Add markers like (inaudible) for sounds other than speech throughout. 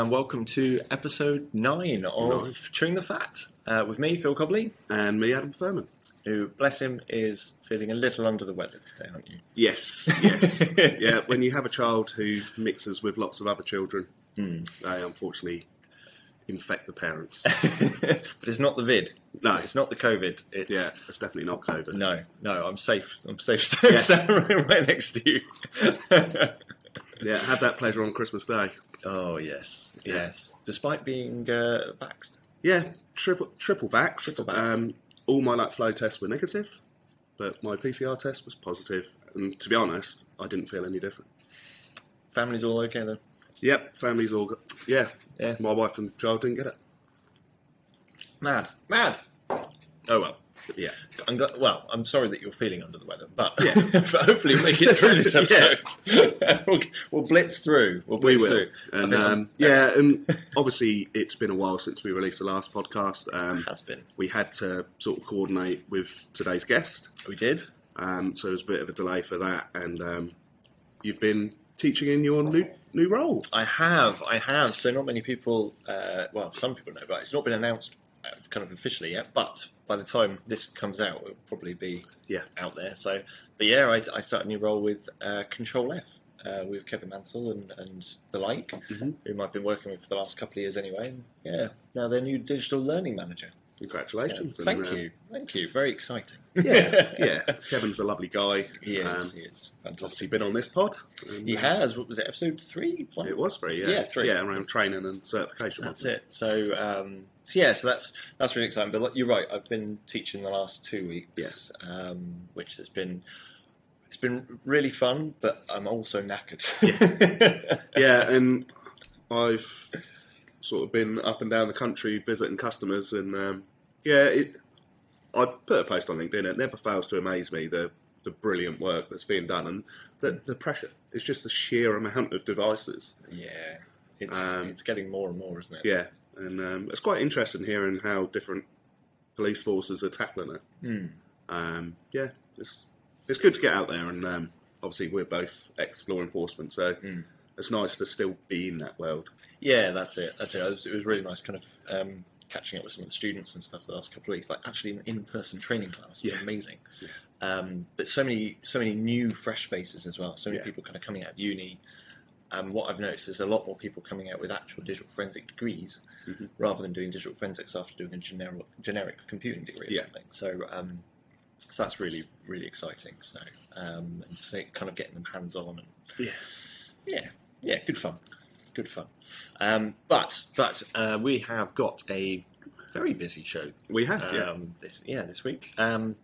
And welcome to episode nine of Nine. Chewing the Fat uh, with me, Phil Cobley, And me, Adam Furman. who, bless him, is feeling a little under the weather today, aren't you? Yes, yes. (laughs) yeah, when you have a child who mixes with lots of other children, Hmm. they unfortunately infect the parents. (laughs) but it's not the vid. No. it's not the COVID. It's, yeah, it's definitely not COVID. No, no, I'm safe. I'm safe Yeah. (laughs) right next to you. Yeah, had that pleasure on Christmas Day. Oh yes, yes. Despite being uh, vaxxed. Yeah, triple triple vaxxed. Triple vaxxed. Um, all my like flow tests were negative, but my PCR test was positive. And to be honest, I didn't feel any different. Family's all okay though. Yep, family's all good. Yeah, Yeah. my wife and child didn't get it. Mad, mad. Oh well. Yeah, I'm gl- well, I'm sorry that you're feeling under the weather, but, Yeah. (laughs) but hopefully we'll make it through this (laughs) episode. (laughs) we'll, we'll blitz through. We'll we blitz will. through. And um, yeah, and obviously it's been a while since we released the last podcast. Um, has been. we had to sort of coordinate with today's guest, We did. um, so there's a bit of a delay for that. And um, you've been teaching in your new new role. I have. I have. So not many people. Uh, well, some people know, but it's not been announced kind of officially yet. But by the time this comes out, it'll probably be Yeah. out there. So, but yeah, I, I started a new role with uh, Control F. Uh, with Kevin Mansell and, and the like, Mhm. whom I've been working with for the last couple of years anyway. And yeah, now their new digital learning manager. Congratulations! So, thank And, uh, you, thank you. Very exciting. yeah, yeah. (laughs) Kevin's a lovely guy. he is. Um, he is obviously fantastic. been on this pod. and, He uh, has. What was it? Episode three. One? It was three. Yeah, Yeah, three. Yeah, around training and certification. That's it. So, um, so yeah, so that's that's really exciting. But you're right. I've been teaching the last two weeks, um, which has been it's been really fun. But I'm also knackered. (laughs) yeah, and I've sort of been up and down the country visiting customers, and um, yeah, it. I put a post on LinkedIn. It never fails to amaze me the the brilliant work that's being done, and the the pressure. It's just the sheer amount of devices. yeah, it's Um, it's getting more and more, isn't it? Yeah, and um, it's quite interesting hearing how different police forces are tackling it. Hmm. Um, yeah, it's it's good to get out there, and um, obviously we're both ex law enforcement, so Mm. it's nice to still be in that world. Yeah, that's it. That's it. It was, it was really nice, kind of um, catching up with some of the students and stuff the last couple of weeks. Like actually, an in-person training class was Yeah. amazing. Yeah. Um, but so many, so many new, fresh faces as well. So many Yeah. people kind of coming out of uni. And what I've noticed is a lot more people coming out with actual digital forensic degrees Mhm. rather than doing digital forensics after doing a generic, generic computing degree or Yeah. something. So, um, so that's really, really exciting. So, um, and so kind of getting them hands on and Yeah. yeah, yeah, good fun, good fun. Um, but but uh, we have got a very busy show. We have, um, yeah. this yeah this week. Um,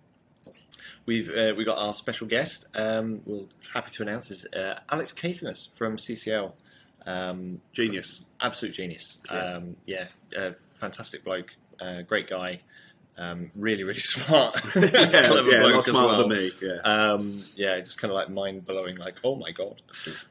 we've uh, we got our special guest. Um, we're happy to announce is uh, Alex Caithness from CCL. Um, Genius. absolute genius. Yeah. Um, yeah, uh, fantastic bloke, uh, great guy. Um, really, really (laughs) smart. (laughs) yeah, (laughs) yeah, bloke not as smarter well. than me. Yeah. Um, yeah, just kind of like mind blowing. Like, oh my god,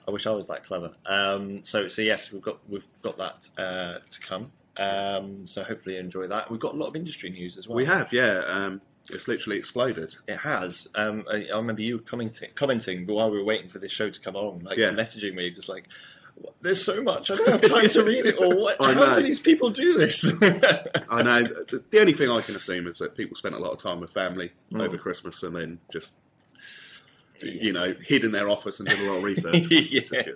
I wish I was that clever. Um, so, so yes, we've got we've got that uh, to come. Um, so hopefully you enjoy that. We've got a lot of industry news as well. we have, yeah. Um, it's literally exploded. It has. Um, I, I remember you commenting, commenting while we were waiting for this show to come on, like Yeah. messaging me, just like, "There's so much. I don't have time to read it all. (laughs) What, how do these people do this?" (laughs) I know. The, the only thing I can assume is that people spent a lot of time with family Mm. over Christmas and then just, you know, hid in their office and did a lot of research. (laughs) yeah.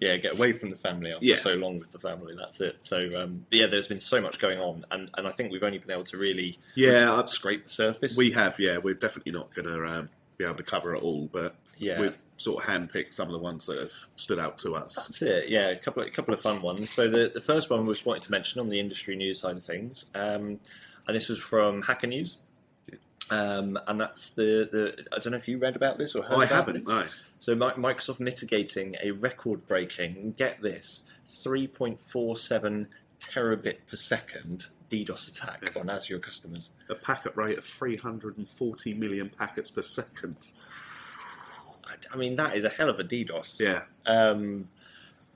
yeah, get away from the family after Yeah. so long with the family. That's it. So, um, but yeah, there's been so much going on, and, and I think we've only been able to really Yeah, scrape the surface. we have. Yeah, we're definitely not going to um, be able to cover it all, but Yeah. Sort of handpicked some of the ones that have stood out to us. That's it. Yeah, a couple of, a couple of fun ones. So the the first one we was wanting to mention on the industry news side of things, um, and this was from Hacker News. Um, and that's the, the I don't know if you read about this or heard I about haven't. this. No. So Mi- Microsoft mitigating a record-breaking, get this, 3.47 terabit per second DDoS attack Yeah. on Azure customers. A packet rate of 340 million packets per second. I, mean, that is a hell of a DDoS. Yeah. Um,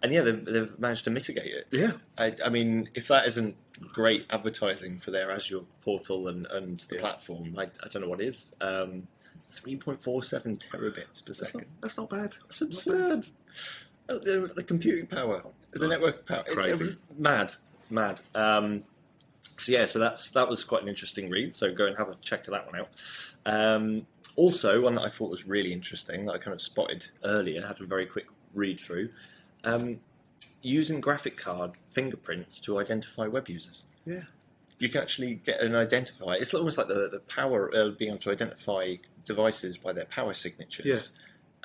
and yeah, they've, they've managed to mitigate it. Yeah. I, I mean, if that isn't great advertising for their Azure portal and, and the Yeah. platform, I, I don't know what is. Um, 3.47 terabits per That's not, second. that's not bad. That's absurd. Oh, the, the computing power, the network power, It- it Crazy. was mad, mad. Um, so yeah, so that's that was quite an interesting read. So go and have a check of that one out. Um, also, one that I thought was really interesting that I kind of spotted earlier, and had a very quick read through. Um, using graphic card fingerprints to identify web users. Yeah. You can actually get an identifier. It's almost like the, the power of being able to identify devices by their power signatures.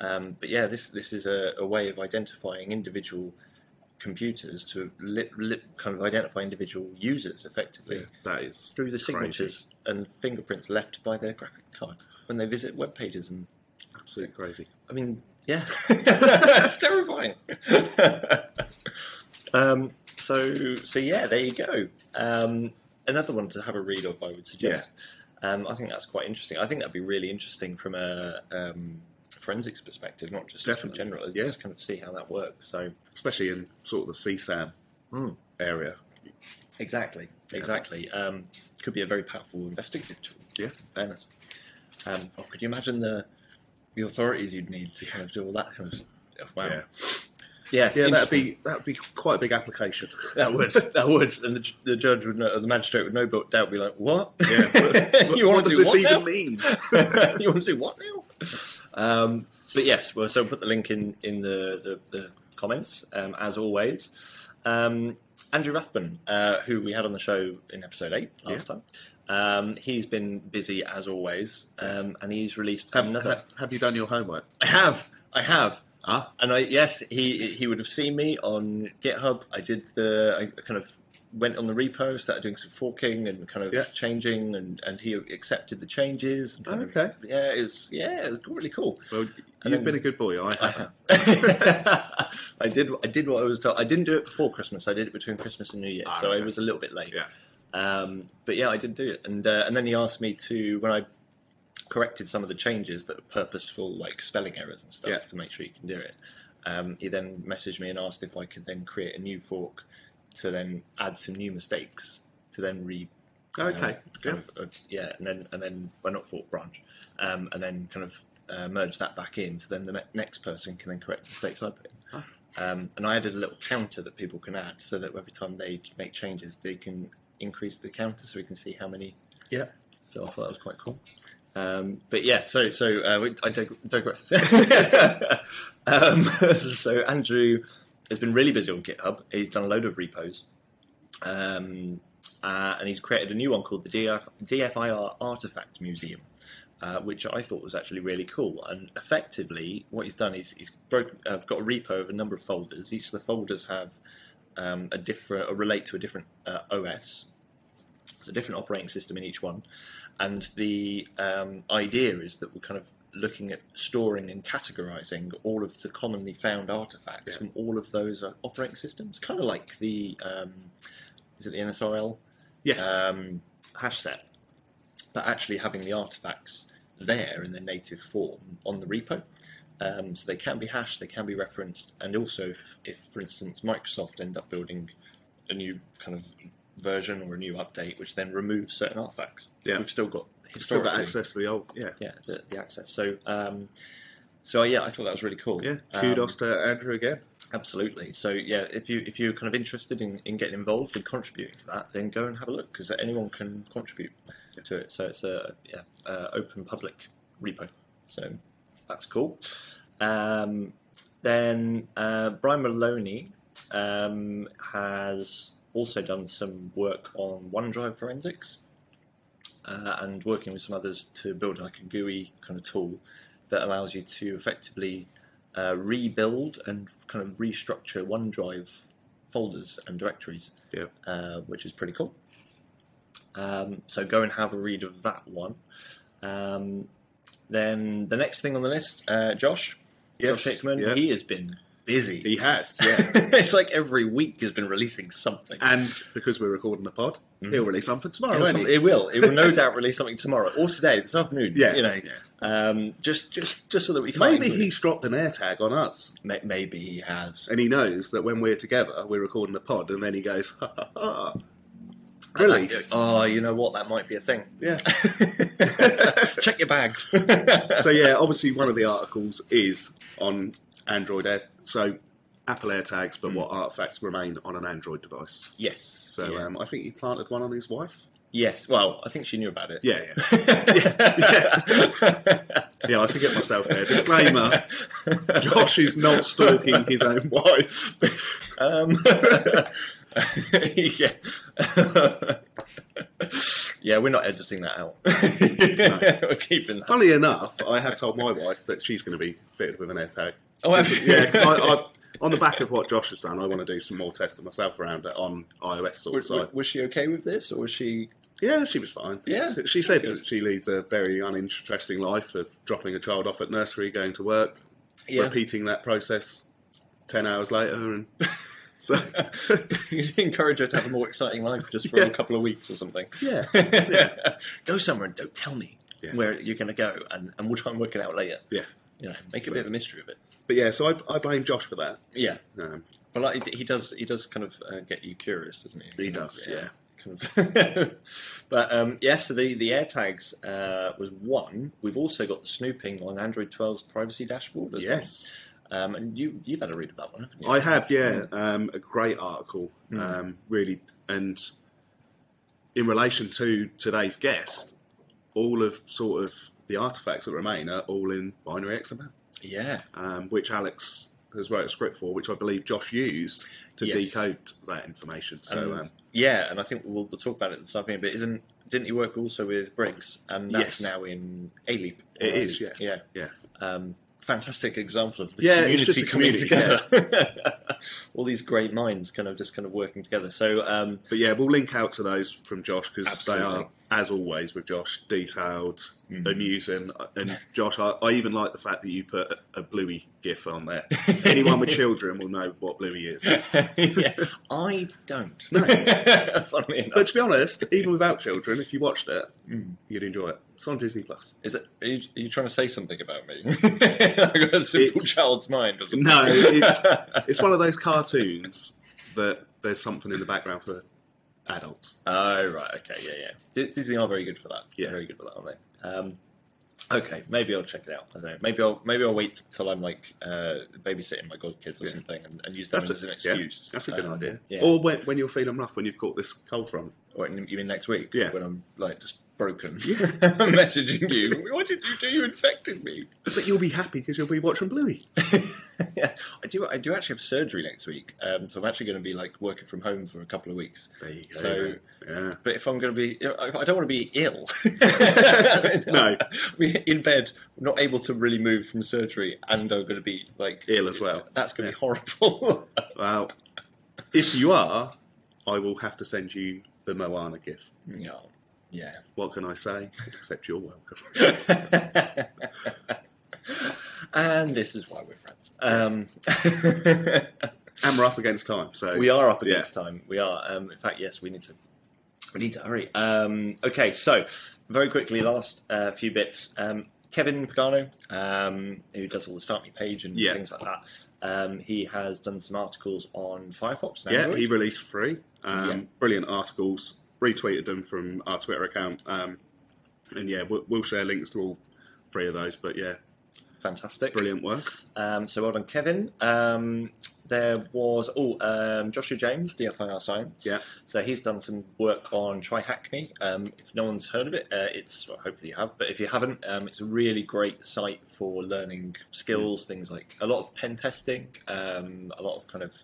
Yeah. Um, but yeah, this this is a, a way of identifying individual computers to li- li- kind of identify individual users effectively Yeah, that is through the crazy. signatures and fingerprints left by their graphic card when they visit web pages. And absolutely crazy. I mean, yeah, (laughs) it's terrifying. (laughs) um, so so yeah, there you go. Um, another one to have a read of, I would suggest. Um, I think that's quite interesting. I think that'd be really interesting from a um, forensics perspective, not just in Definitely, general. yeah. Just kind of see how that works. So Especially in sort of the CSAM Mm. area. exactly, exactly. Um, could be a very powerful investigative tool. Yeah. fairness. Um, oh, could you imagine the the authorities you'd need to kind of do all that kind of stuff? Wow. Yeah. Yeah, Yeah, that'd be that'd be quite a big application. That would, that would, and the, the judge would know, the magistrate would no but doubt be like, "What? Yeah. (laughs) You what want to do this what even now? mean? (laughs) you want to do what now?" Um, but yes, well, so put the link in in the the, the comments um, as always. Um, Andrew Rathbun, uh, who we had on the show in episode eight last time, um, he's been busy as always, um, and he's released Have, another. have, have you done your homework? I have, I have. Ah, And I yes, he he would have seen me on GitHub. I did the I kind of went on the repo, started doing some forking and kind of Yeah. changing, and, and he accepted the changes. And kind of- Okay. yeah, it's yeah, it's really cool. well, you've then- been a good boy. I I have. (laughs) I did. I did what I was told. I didn't do it before Christmas. I did it between Christmas and New Year, Ah, so okay. it was a little bit late. Yeah. Um, but yeah, I did do it, and uh, and then he asked me to when I corrected some of the changes that were purposeful, like spelling errors and stuff, Yeah. to make sure you can do it. Um, he then messaged me and asked if I could then create a new fork to then add some new mistakes to then re. Okay. kind Yeah. of, uh, yeah, and then and then well not fork branch, um, and then kind of uh, merge that back in, so then the ne- next person can then correct the mistakes I put in. Ah. Um, and I added a little counter that people can add, so that every time they make changes, they can increase the counter, so we can see how many. Yeah. So I thought that was quite cool. Um, but yeah, so so uh, we, I dig- digress. (laughs) (laughs) um, (laughs) so Andrew has been really busy on GitHub. He's done a load of repos, um, uh, and he's created a new one called the DF, DFIR Artifact Museum, uh, which I thought was actually really cool. And effectively, what he's done is he's broken, uh, got a repo of a number of folders. Each of the folders have um, a different relate to a different uh, OS. It's a different operating system in each one, and the um, idea is that we're kind of looking at storing and categorizing all of the commonly found artifacts Yeah. from all of those uh, operating systems, kind of like the um, is it the NSRL Yes. um, hash set, but actually having the artifacts there in their native form on the repo. Um, so they can be hashed, they can be referenced, and also if, if, for instance, Microsoft end up building a new kind of version or a new update, which then removes certain artifacts, Yeah. we've still got Still got access to the old. Yeah. yeah, the, the access. So, um, so yeah, I thought that was really cool. Yeah. Um, Kudos to Andrew again. Absolutely. So yeah, if you if you're kind of interested in, in getting involved and contributing to that, then go and have a look because anyone can contribute to it. So it's a yeah uh, open public repo. So that's cool. Um, then uh, Brian Maloney um, has also done some work on OneDrive forensics uh, and working with some others to build like a GUI kind of tool that allows you to effectively uh, rebuild and kind of restructure OneDrive folders and directories, uh, which is pretty cool. Um, so go and have a read of that one. Um, then the next thing on the list, uh, Josh, Yes, Josh Hickman, he has been busy. He has. (laughs) Yeah. it's like every week he's been releasing something. and because we're recording the pod, Mhm. he'll release something tomorrow. Won't some- he? it will. It will no (laughs) doubt release something tomorrow or today, this afternoon. Yeah. you know, yeah. um, just just just so that we can Maybe he's dropped an air tag on us, maybe he has. and he knows that when we're together, we're recording the pod, and then he goes, ha ha ha. Release. Oh, you know what? That might be a thing. Yeah. (laughs) Check your bags. so yeah, obviously one of the articles is on Android Air. So Apple AirTags, but what artifacts remain on an Android device. Yes. So yeah. um, I think he planted one on his wife. yes. Well, I think she knew about it. Yeah, yeah. (laughs) Yeah, yeah. I forget myself there. Disclaimer Josh is not stalking his own wife. Um, (laughs) yeah. yeah, we're not editing that out. (laughs) we're keeping that. Funnily enough, I have told my wife that she's going to be fitted with an AirTag. Oh. Yeah, because I, I, on the back of what Josh has done, I want to do some more testing myself around it on iOS sort of Was, side. was she okay with this, or was she? Yeah, she was fine. Yeah, She said that she leads a very uninteresting life of dropping a child off at nursery, going to work, Yeah. repeating that process 10 hours later. And (laughs) so, you encourage her to have a more exciting life just for Yeah. a couple of weeks or something. (laughs) yeah. go somewhere and don't tell me Yeah. where you're going to go, and, and we'll try and work it out later. Yeah. You know, make a bit of a mystery of it. But yeah, so I, I blame Josh for that. Yeah, Um, but like, he does, he does kind of uh, get you curious, doesn't he? He Kind of, does, yeah. Kind of. (laughs) but um, yes, so the the AirTags uh, was one. We've also got the snooping on Android 12's privacy dashboard as yes. well. Um, and you you've had a read of that one, haven't you? I have, yeah. Um, a great article, Mm. um, really. And in relation to today's guest, all of sort of the artifacts that remain are all in binary XML, Yeah, um, which Alex has wrote a script for, which I believe Josh used to Yes. decode that information. So um, yeah, and I think we'll, we'll talk about it this afternoon. But isn't didn't he work also with Briggs? And that's Yes. now in ALEAPP. It or is, yeah. yeah. yeah, Um, fantastic example of the Yeah, community a coming community, together. (laughs) All these great minds kind of just kind of working together. So um, but yeah, we'll link out to those from Josh because they are, as always, with Josh, detailed, Mhm. amusing. And (laughs) Josh, I, I even like the fact that you put a, a Bluey gif on there. (laughs) Anyone with children will know what Bluey is. (laughs) yeah, I don't. No. But to be honest, even without children, if you watched it, Mm. you'd enjoy it. It's on Disney Plus. Is it? Are you, are you trying to say something about me? I got a simple It's- child's mind. Or something. No, it's it's one of those cartoons that there's something in the background for adults. Oh right, okay, yeah, yeah. Di- Disney are very good for that. Yeah. very good for that, aren't they? Um, okay, maybe I'll check it out. I don't know. Maybe I'll maybe I'll wait till I'm like uh, babysitting my godkids or Yeah. something and, and use that as a, an yeah, excuse. that's a good Um, idea. Yeah. Or when, when you're feeling rough, when you've caught this cold from. Or you mean next week? Yeah. when I'm like just broken, Yeah. (laughs) messaging you. What did you do? You infected me. But you'll be happy because you'll be watching Bluey. (laughs) yeah, I do. I do actually have surgery next week, um, so I'm actually going to be like working from home for a couple of weeks. There you go. So- yeah. But if I'm going to be, I don't want to be ill. (laughs) No. in bed, not able to really move from surgery, and I'm going to be like Ill as well. That's going to Yeah. be horrible. Well, if you are, I will have to send you the Moana gif. yeah, yeah. What can I say? (laughs) Except you're welcome. (laughs) and this is why we're friends. Um, (laughs) And we're up against time, so we are up Yeah. against time. We are. Um, in fact, yes, we need to. We need to hurry. Um, okay, so very quickly, last uh, few bits. Um, Kevin Pagano, um, who does all the Start Me page and Yeah. things like that, um, he has done some articles on Firefox. and Yeah, he released three. Um, Yeah. Brilliant articles. Retweeted them from our Twitter account. Um, and yeah, we'll, we'll share links to all three of those. But yeah, fantastic. brilliant work. Um, so well done, Kevin. Um, there was oh um, Joshua James, DFIR Science. Yeah. So he's done some work on Try Hack Me. Um, if no one's heard of it, uh, it's well, hopefully you have. But if you haven't, um, it's a really great site for learning skills, things like a lot of pen testing, um, a lot of kind of.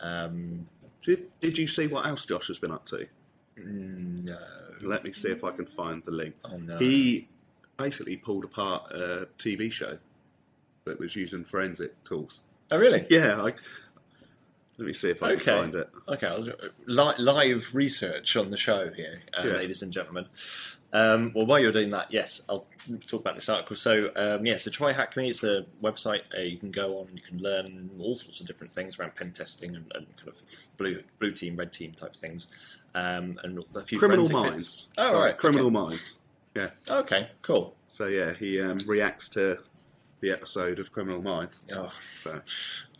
Um, Did, did you see what else Josh has been up to? No. Let me see if I can find the link. Oh no. He basically pulled apart a TV show that was using forensic tools. oh really? Yeah, I, let me see if I Okay. can find it. Okay, li- live research on the show here, uh, Yeah. ladies and gentlemen. Um, well, while you're doing that, yes, I'll talk about this article. So, um, yeah, so Try Hack Me. It's a website uh, you can go on. You can learn all sorts of different things around pen testing and, and kind of blue blue team, red team type things, um, and a few Criminal Minds. bits. Oh, Sorry, right, Criminal okay. Minds. Yeah. Okay, cool. So yeah, he um, reacts to the episode of Criminal Minds. Oh, So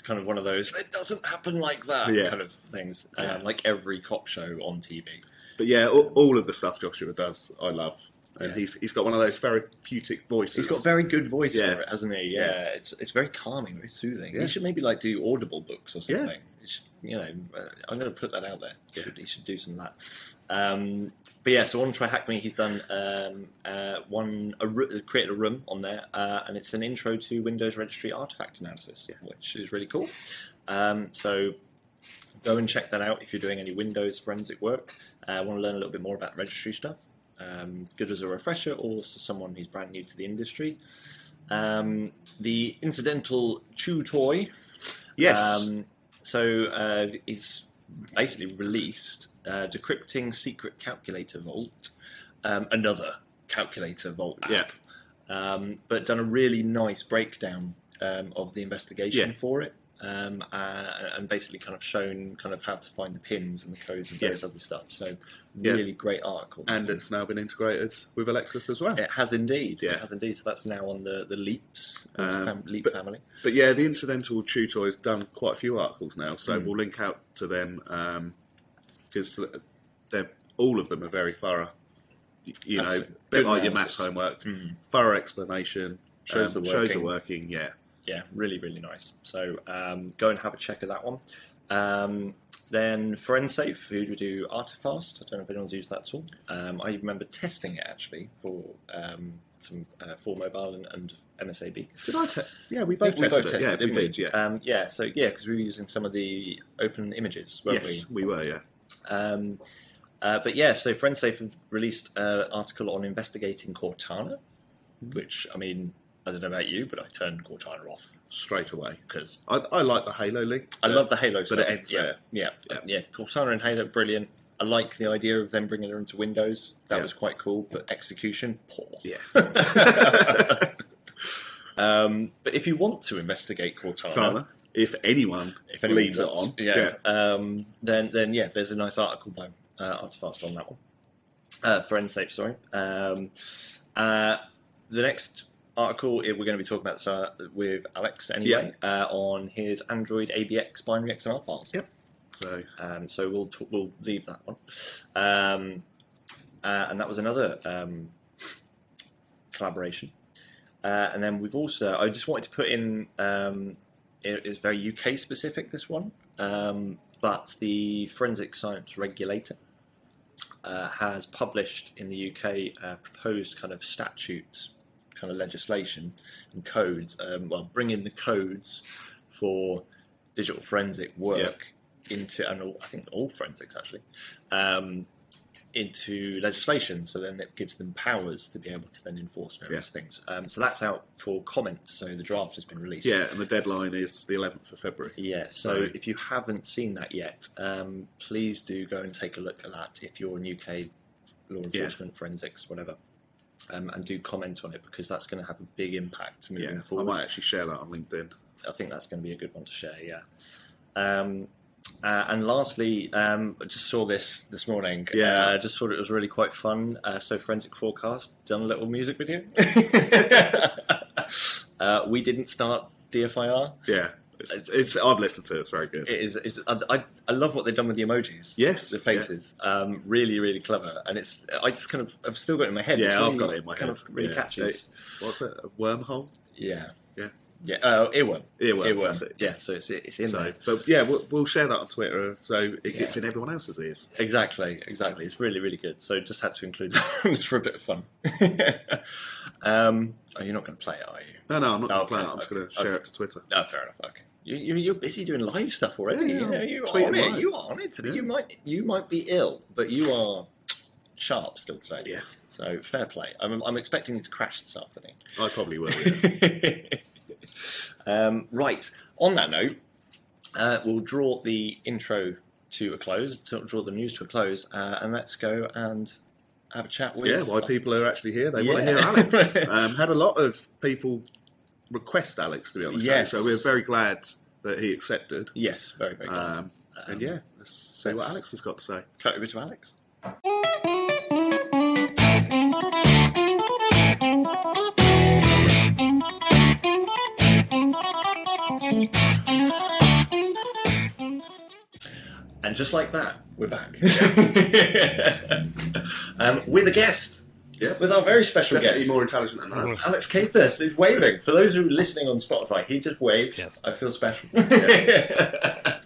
kind of one of those. It doesn't happen like that Yeah. kind of things. Yeah. Um, like every cop show on TV. But yeah, all, all of the stuff Joshua does, I love. and Yeah. he's he's got one of those therapeutic voices. He's got very good voice Yeah. for it, hasn't he? Yeah, It's, it's very calming, very soothing. Yeah. He should maybe like do audible books or Yeah. something. Should, you know, uh, I'm going to put that out there. He Yeah. should, he should do some of that. Um, but yeah, so on Try Hack Me, he's done um, uh, one a, created a room on there, uh, and it's an intro to Windows Registry artifact analysis, Yeah. which is really cool. Um, so go and check that out if you're doing any Windows forensic work. Uh, want to learn a little bit more about registry stuff. Um, good as a refresher, or someone who's brand new to the industry. Um, the incidental chew toy. yes, Um, so uh, it's basically released uh, decrypting secret calculator vault, um, another calculator vault app. Yeah. Um, but done a really nice breakdown um, of the investigation Yeah. for it. Um, uh, and basically kind of shown kind of how to find the pins and the codes and Yeah. various other stuff. So Yeah. really great article. and it's now been integrated with Alexis as well. It has indeed. Yeah. It has indeed. So that's now on the the Leaps Um, fam- Leap but- family. But yeah, the incidental chewtoy has done quite a few articles now, so Mm. we'll link out to them because they're all of them are very thorough. You know, Absolutely. a bit like your maths homework, Mm. thorough explanation, Shows um, the shows are working. Yeah, Yeah, really, really nice. So um, go and have a check of that one. Um, then Forensafe, who we do Artifast. I don't know if anyone's used that at all. Um, I remember testing it actually for um, some uh, for mobile and, and MSAB. did I? Te- yeah, we both we tested it. Yeah, we did. Yeah, Um, yeah. So yeah, because we were using some of the open images, weren't we? yes, we were. Yeah, Um, uh, but yeah, so have released an article on investigating Cortana, which I mean, I don't know about you, but I turned Cortana off straight away. because I, I like the Halo link. I love the Halo stuff. it ends yeah, there. yeah, Yeah. yeah, Cortana and Halo, brilliant. I like the idea of them bringing her into Windows. That Yeah. was quite cool, but execution poor. Yeah, (laughs) um, but if you want to investigate Cortana, Tana. If anyone if anyone leaves it on, yeah, Um, then then yeah, there's a nice article by uh, Artifast on that one. Uh, Forensafe, sorry. Um, uh, the next article eh, we're going to be talking about this, uh, with Alex anyway uh, on his Android ABX binary XML files. Yep. So Um, so we'll t- we'll leave that one. Um, uh, and that was another um, collaboration. Uh, and then we've also I just wanted to put in um, it is very UK specific this one, um, but the Forensic Science Regulator uh, has published in the UK uh, proposed kind of statute kind of legislation and codes. Um, well, bring in the codes for digital forensic work into, and all, I think all forensics actually, um, into legislation. So then it gives them powers to be able to then enforce various things. Um, so that's out for comment. So the draft has been released. yeah, and the deadline is the 11th of February. Yeah, so So- if you haven't seen that yet, um, please do go and take a look at that if you're in UK law Yeah. enforcement, forensics, whatever, um, and do comment on it because that's going to have a big impact moving Yeah, I might actually share that on LinkedIn. I think that's going to be a good one to share. Yeah. Um, uh, and lastly, um, I just saw this this morning. Yeah. uh, just thought it was really quite fun. Uh, so, Forensic Forecast done a little music video. (laughs) (laughs) uh, we didn't start DFIR. Yeah, it's, it's I've listened to it. It's very good. It is. It's, I, I, love what they've done with the emojis. Yes, the faces. Um, really, really clever. And it's. I just kind of. I've still got it in my head. Yeah, I've got it in my kind head. Of really yeah. catchy. It- what's it? A wormhole? yeah. Yeah. Yeah. Oh, earworm. Earworm. Earworm. It. Yeah. So it's it's in So, there. but yeah, we'll, we'll share that on Twitter so it gets Yeah. in everyone else's ears. Exactly, exactly. It's really, really good. So just had to include (laughs) that for a bit of fun. (laughs) um, oh, you're not going to play it, are you? No, no, I'm not going Oh, to play okay, it. I'm just okay, going to share okay. it to Twitter. No, fair enough. Okay, you, you, you're busy doing live stuff already. Yeah, you know, you are on it. live. You are on it today. Yeah. You might, you might be ill, but you are sharp still today. Yeah, So fair play. I'm, I'm expecting you to crash this afternoon. I probably will. (laughs) Yeah. um, right. On that note, uh, we'll draw the intro to a close, to draw the news to a close, uh, and let's go and have a chat with. yeah, why people are actually here. They want to hear Alex. (laughs) um, had a lot of people request Alex to be on the Yes. show, so we're very glad that he accepted. Yes, very, very good. Um, and yeah, let's see what Alex has got to say. Cut over to Alex. And just like that, we're back. (laughs) (laughs) um, with a guest. Yeah. with our very special Definitely guest. more intelligent than us. Alex Caithness is waving. For those who are listening on Spotify, he just waved. Yes. I feel special. (laughs)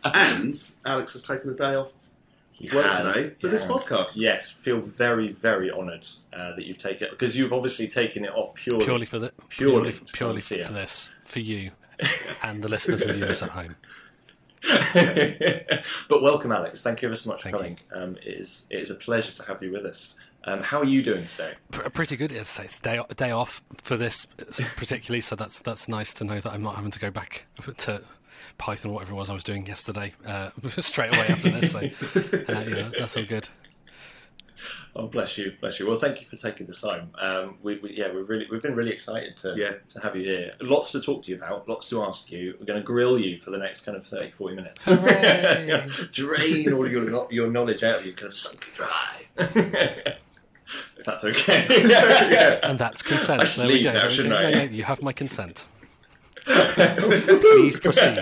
And Alex has taken a day off He work has, today for he this podcast. Yes, feel very, very honoured uh, that you've taken it because you've obviously taken it off purely. Purely for the Purely purely, purely come for this, for you, and the listeners and viewers at home. (laughs) but welcome, Alex. Thank you ever so much Thank for coming. Um, it is it is a pleasure to have you with us. Um, how are you doing today? Pr- Pretty good. It's, it's day day off for this particularly, so that's that's nice to know that I'm not having to go back to Python or whatever it was I was doing yesterday uh, (laughs) straight away after this. So uh, yeah, that's all good. Oh, bless you, bless you. Well, thank you for taking the time. Um, we, we, yeah, we're really, we've been really excited to, Yeah. to have you here. Lots to talk to you about, lots to ask you. We're going to grill you for the next kind of 30, 40 minutes. (laughs) Drain all your your knowledge out of you, kind of sunk it dry. if (laughs) that's okay. (laughs) yeah. And that's consent. I should there we go. now, shouldn't. I? No, no, you have my consent. Please proceed.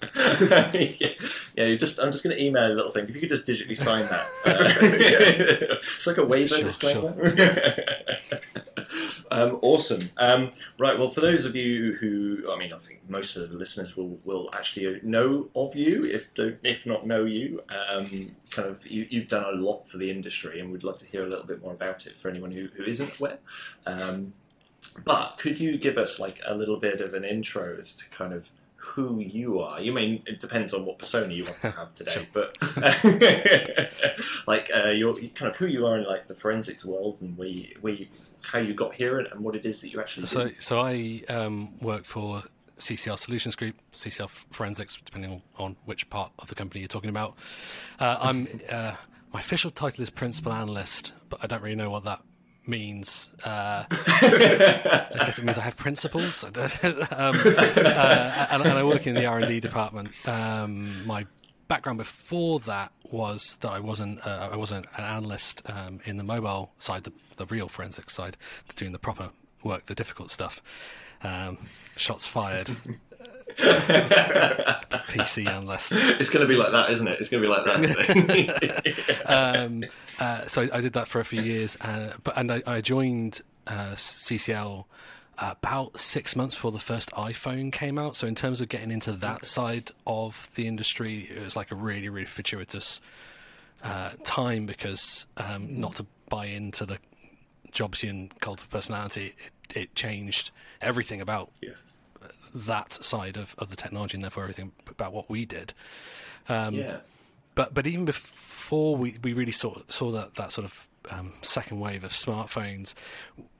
(laughs) yeah, you just. I'm just going to email a little thing. If you could just digitally sign that, uh, (laughs) it's like a waiver Sure, disclaimer. (laughs) um, awesome. Um, right. Well, for those of you who, I mean, I think most of the listeners will will actually know of you, if don't- if not know you. Um, kind of, you, you've done a lot for the industry, and we'd love to hear a little bit more about it for anyone who, who isn't aware. Um, but could you give us like a little bit of an intro as to kind of who you are? You mean it depends on what persona you want to have today, but (laughs) like uh, your kind of who you are in like the forensics world and where you, where you, how you got here and, what it is that you actually do. So, so I um, work for CCL Solutions Group, CCL Forensics, depending on, on which part of the company you're talking about. Uh, I'm uh, my official title is principal analyst, but I don't really know what that means. Uh, (laughs) I guess it means I have principles, (laughs) um, uh, and, and I work in the R and D department. Um, my background before that was that I wasn't uh, I wasn't an analyst um, in the mobile side, the, the real forensic side, doing the proper work, the difficult stuff. Um, shots fired. (laughs) PC analyst. it's going to be like that, isn't it? It's going to be like that. (laughs) Um, uh, so I did that for a few years, uh, but and I, I joined uh, CCL about six months before the first iPhone came out. So in terms of getting into that side of the industry, it was like a really really fortuitous uh, time because um, not to buy into the Jobsian cult of personality, it, it changed everything about Yeah. That side of, of the technology and therefore everything about what we did. Um, yeah. but but even before we, we really saw saw that that sort of um, second wave of smartphones,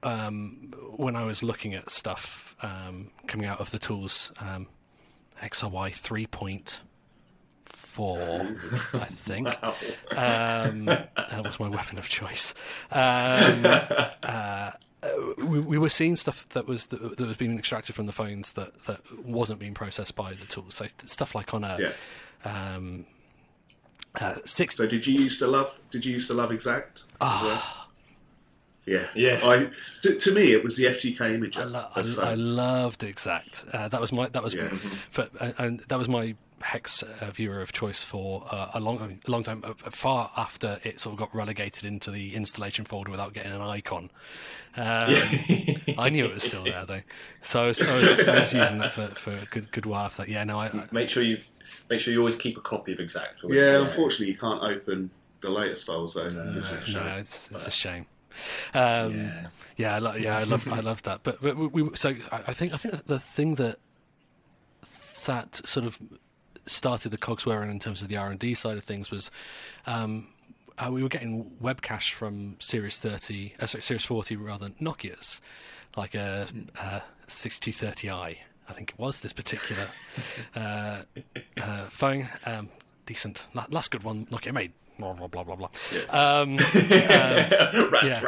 um, when I was looking at stuff um, coming out of the tools, um, XRY three point four, I think. (laughs) Wow. Um, that was my weapon of choice. Um, (laughs) uh, we, we were seeing stuff that was that, that was being extracted from the phones that, that wasn't being processed by the tools. So stuff like on a Yeah. um, uh, six. So did you used to love? Did you used to love XACT? as well? Yeah, Yeah. I to, to me, it was the FTK image. I, lo- I, I loved XACT. Uh, that was my that was Yeah. for, and- and that was my hex uh, viewer of choice for uh, a long a long time. Uh, far after it sort of got relegated into the installation folder without getting an icon. Um, (laughs) I knew it was still there though, so I was, I was, I was using that for, for a good good while after that. Yeah, no, I, I Make sure you make sure you always keep a copy of XACT. for Yeah, you- unfortunately, you can't open the latest files though, which is a shame. no, it's, it's a shame. Um, Yeah. Yeah, I lo- yeah, I love, I love that. But but we, we so I I think I think the thing that that sort of started the cogs whirring in terms of the R and D side of things was um, uh, we were getting web cache from Series thirty, uh, sorry, Series forty rather Nokia's, like a, a sixty two thirty i. I think it was this particular (laughs) uh, uh, phone. Um, decent, last good one Nokia made. Blah blah blah blah blah. Um, yeah.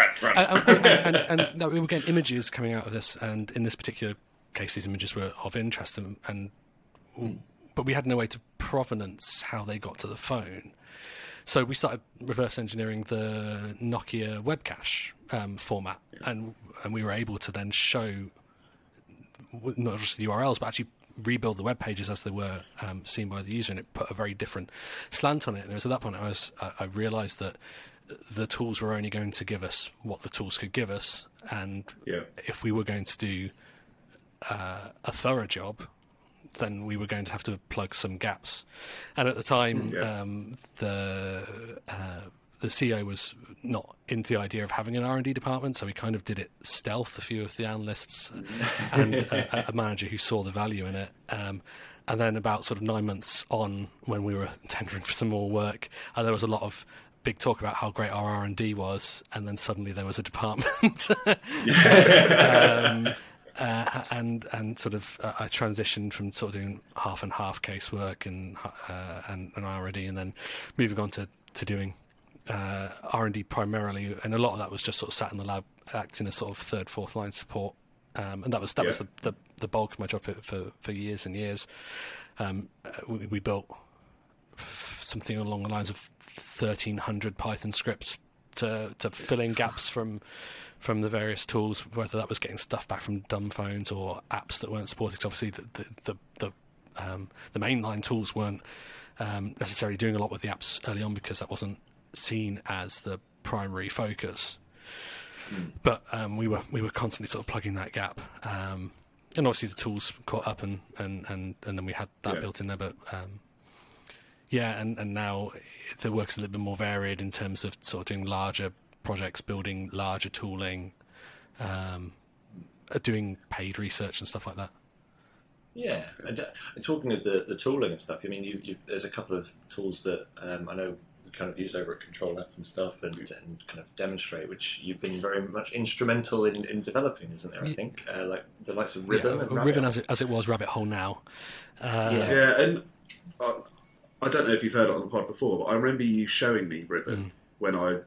And, we were getting images coming out of this, and in this particular case, these images were of interest, and, and but we had no way to provenance how they got to the phone. So we started reverse engineering the Nokia web cache um, format, and and we were able to then show not just the URLs, but actually rebuild the web pages as they were um, seen by the user, and it put a very different slant on it. And it was at that point I was I, realised that the tools were only going to give us what the tools could give us, and Yeah. if we were going to do uh, a thorough job, then we were going to have to plug some gaps. And at the time, Yeah. um, the uh, the CEO was not into the idea of having an R and D department, so we kind of did it stealth. A few of the analysts and (laughs) a, a manager who saw the value in it. Um, and then about sort of nine months on, when we were (laughs) tendering for some more work, uh, there was a lot of big talk about how great our R and D was, and then suddenly there was a department. (laughs) um, uh, and and sort of uh, I transitioned from sort of doing half and half casework and uh, and and R and D, and then moving on to to doing uh, R and D primarily, and a lot of that was just sort of sat in the lab, acting as sort of third, fourth line support, um, and that was that was the, the the bulk of my job for for, for years and years. Um, we, we built something along the lines of thirteen hundred Python scripts to to fill in gaps from from the various tools, whether that was getting stuff back from dumb phones or apps that weren't supported. obviously, the the the, the, um, the mainline tools weren't um, necessarily doing a lot with the apps early on because that wasn't seen as the primary focus. But um, we were we were constantly sort of plugging that gap, um, and obviously the tools caught up, and and and, and then we had that Yeah. built in there. But um, yeah, and, and now the work's a little bit more varied in terms of sort of doing larger projects, building larger tooling, um, uh, doing paid research and stuff like that. Yeah, and, uh, talking of the, the tooling and stuff, I mean, you, you've, there's a couple of tools that um, I know we kind of use over at Control F and stuff, and, and kind of demonstrate, which you've been very much instrumental in, in developing, isn't there? I think uh, like the likes of RIBEYE yeah, and RIBEYE as it, as it was, Rabbit Hole now. Uh, Yeah. Yeah, and I, I don't know if you've heard it on the pod before, but I remember you showing me RIBEYE when I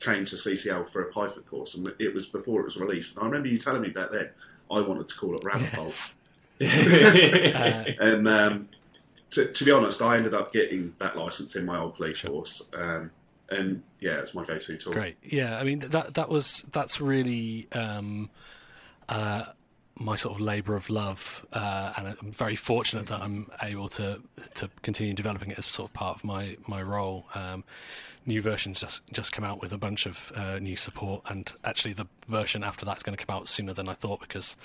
came to CCL for a Python course, and it was before it was released. And I remember you telling me back then I wanted to call it Rabbit Hole. Yes. (laughs) (laughs) And um, to, to be honest, I ended up getting that license in my old police force. Um, and yeah, it's my go-to tool. Great. Yeah, I mean that that was that's really um, uh, my sort of labour of love, uh, and I'm very fortunate that I'm able to to continue developing it as sort of part of my my role. Um, new versions just just come out with a bunch of uh, new support, and actually the version after that's going to come out sooner than I thought because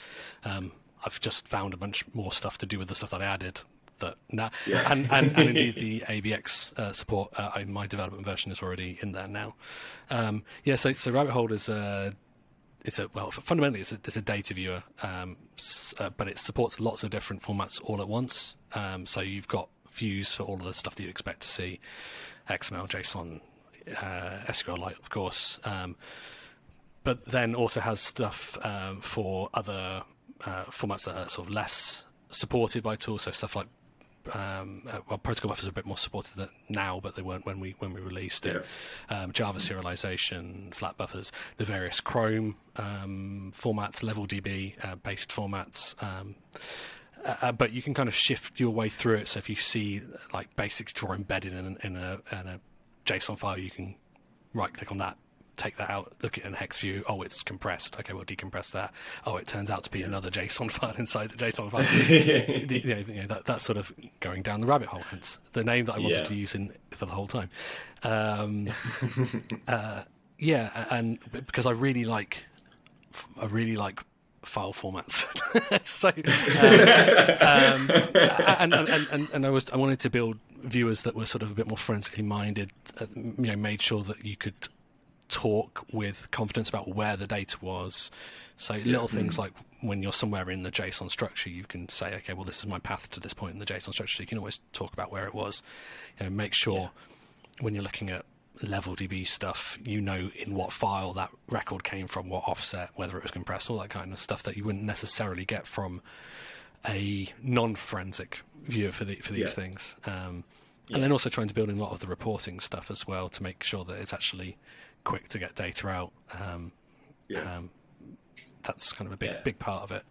um, I've just found a bunch more stuff to do with the stuff that I added. That now, Yeah. and, and, and indeed (laughs) the ABX uh, support, uh, my development version is already in there now. Um, yeah, so so Rabbit Hole is a it's a well fundamentally it's a, it's a data viewer, um, uh, but it supports lots of different formats all at once. Um, so you've got views for all of the stuff that you expect to see, XML, JSON, uh, SQLite, of course, um, but then also has stuff um, for other uh, formats that are sort of less supported by tools. So stuff like um, uh, well, protocol buffers are a bit more supported now, but they weren't when we when we released it. Um, Java serialization, flat buffers, the various Chrome um, formats, level DB uh, based formats. Um, uh, uh, but you can kind of shift your way through it. So if you see like basics draw embedded in, in, a, in a JSON file, you can right click on that, take that out, look at it in hex view. Oh, it's compressed. Okay, we'll decompress that. Oh, it turns out to be another JSON (laughs) file inside the JSON file. You know, you know, that, that's sort of going down the rabbit hole. Hence the name that I wanted Yeah. to use in for the whole time. (laughs) Um, uh, yeah, and because I really like, I really like file formats. (laughs) so, um, um, and, and, and, and I was I wanted to build viewers that were sort of a bit more forensically minded. Uh, you know, made sure that you could talk with confidence about where the data was. So little things like when you're somewhere in the JSON structure, you can say, okay, well, this is my path to this point in the JSON structure. So you can always talk about where it was. You know, make sure when you're looking at level DB stuff, you know in what file that record came from, what offset, whether it was compressed, all that kind of stuff that you wouldn't necessarily get from a non-forensic view for the for these Yeah. things. Um, And then also trying to build in a lot of the reporting stuff as well to make sure that it's actually quick to get data out. Um, Yeah. um, that's kind of a big Yeah. big part of it.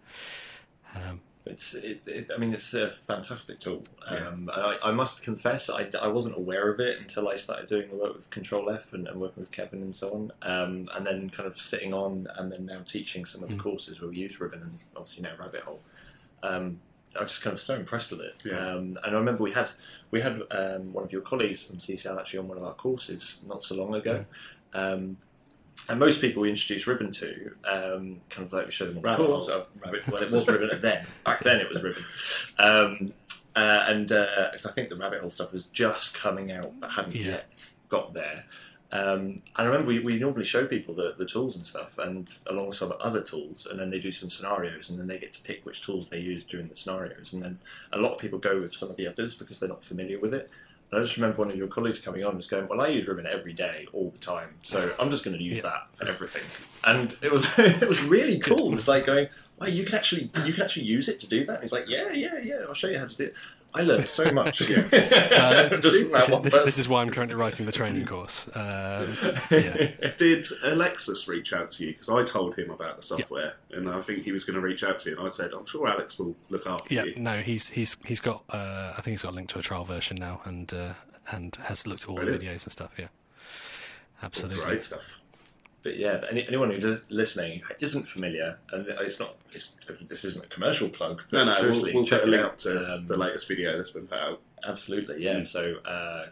Um, It's, it, it, I mean, it's a fantastic tool. Um, and I, I must confess, I, I wasn't aware of it until I started doing the work with Control F and, and working with Kevin and so on. Um, and then kind of sitting on and then now teaching some of the courses where we use RIBEYE and obviously now Rabbit Hole. Um, I was just kind of so impressed with it. Yeah. Um, and I remember we had we had um, one of your colleagues from CCL actually on one of our courses not so long ago. Um, and most people we introduce ribbon to, um, kind of like we show them on Rabbit uh, rabbit, well, it was ribbon then. Back then, it was ribbon. Um, uh, and uh, I think the rabbit hole stuff was just coming out, but hadn't Yeah. yet got there. Um, and I remember we, we normally show people the, the tools and stuff, and along with some other tools, and then they do some scenarios, and then they get to pick which tools they use during the scenarios. And then a lot of people go with some of the others because they're not familiar with it. And I just remember one of your colleagues coming on and was going, "Well, I use Ribbon every day, all the time, so I'm just going to use Yeah. that for everything." And it was (laughs) it was really cool. It's like going, "Wow, you can actually you can actually use it to do that." And he's like, "Yeah, yeah, yeah. I'll show you how to do it." I learned so much. Uh, (laughs) (laughs) just that this, one this, this is why I'm currently writing the training course. Um, yeah. (laughs) Did Alexis reach out to you? Because I told him about the software, and I think he was going to reach out to you. And I said, I'm sure Alex will look after Yeah, you. no, he's he's he's got. Uh, I think he's got a link to a trial version now, and uh, and has looked at all the videos and stuff. Yeah, absolutely. Great stuff. But yeah, any, anyone who's listening isn't familiar, and it's not, it's, this isn't a commercial plug. But No, no, we'll, we'll check put a it link out. to Um, the latest video that's been put out. Absolutely, yeah. Mm. So,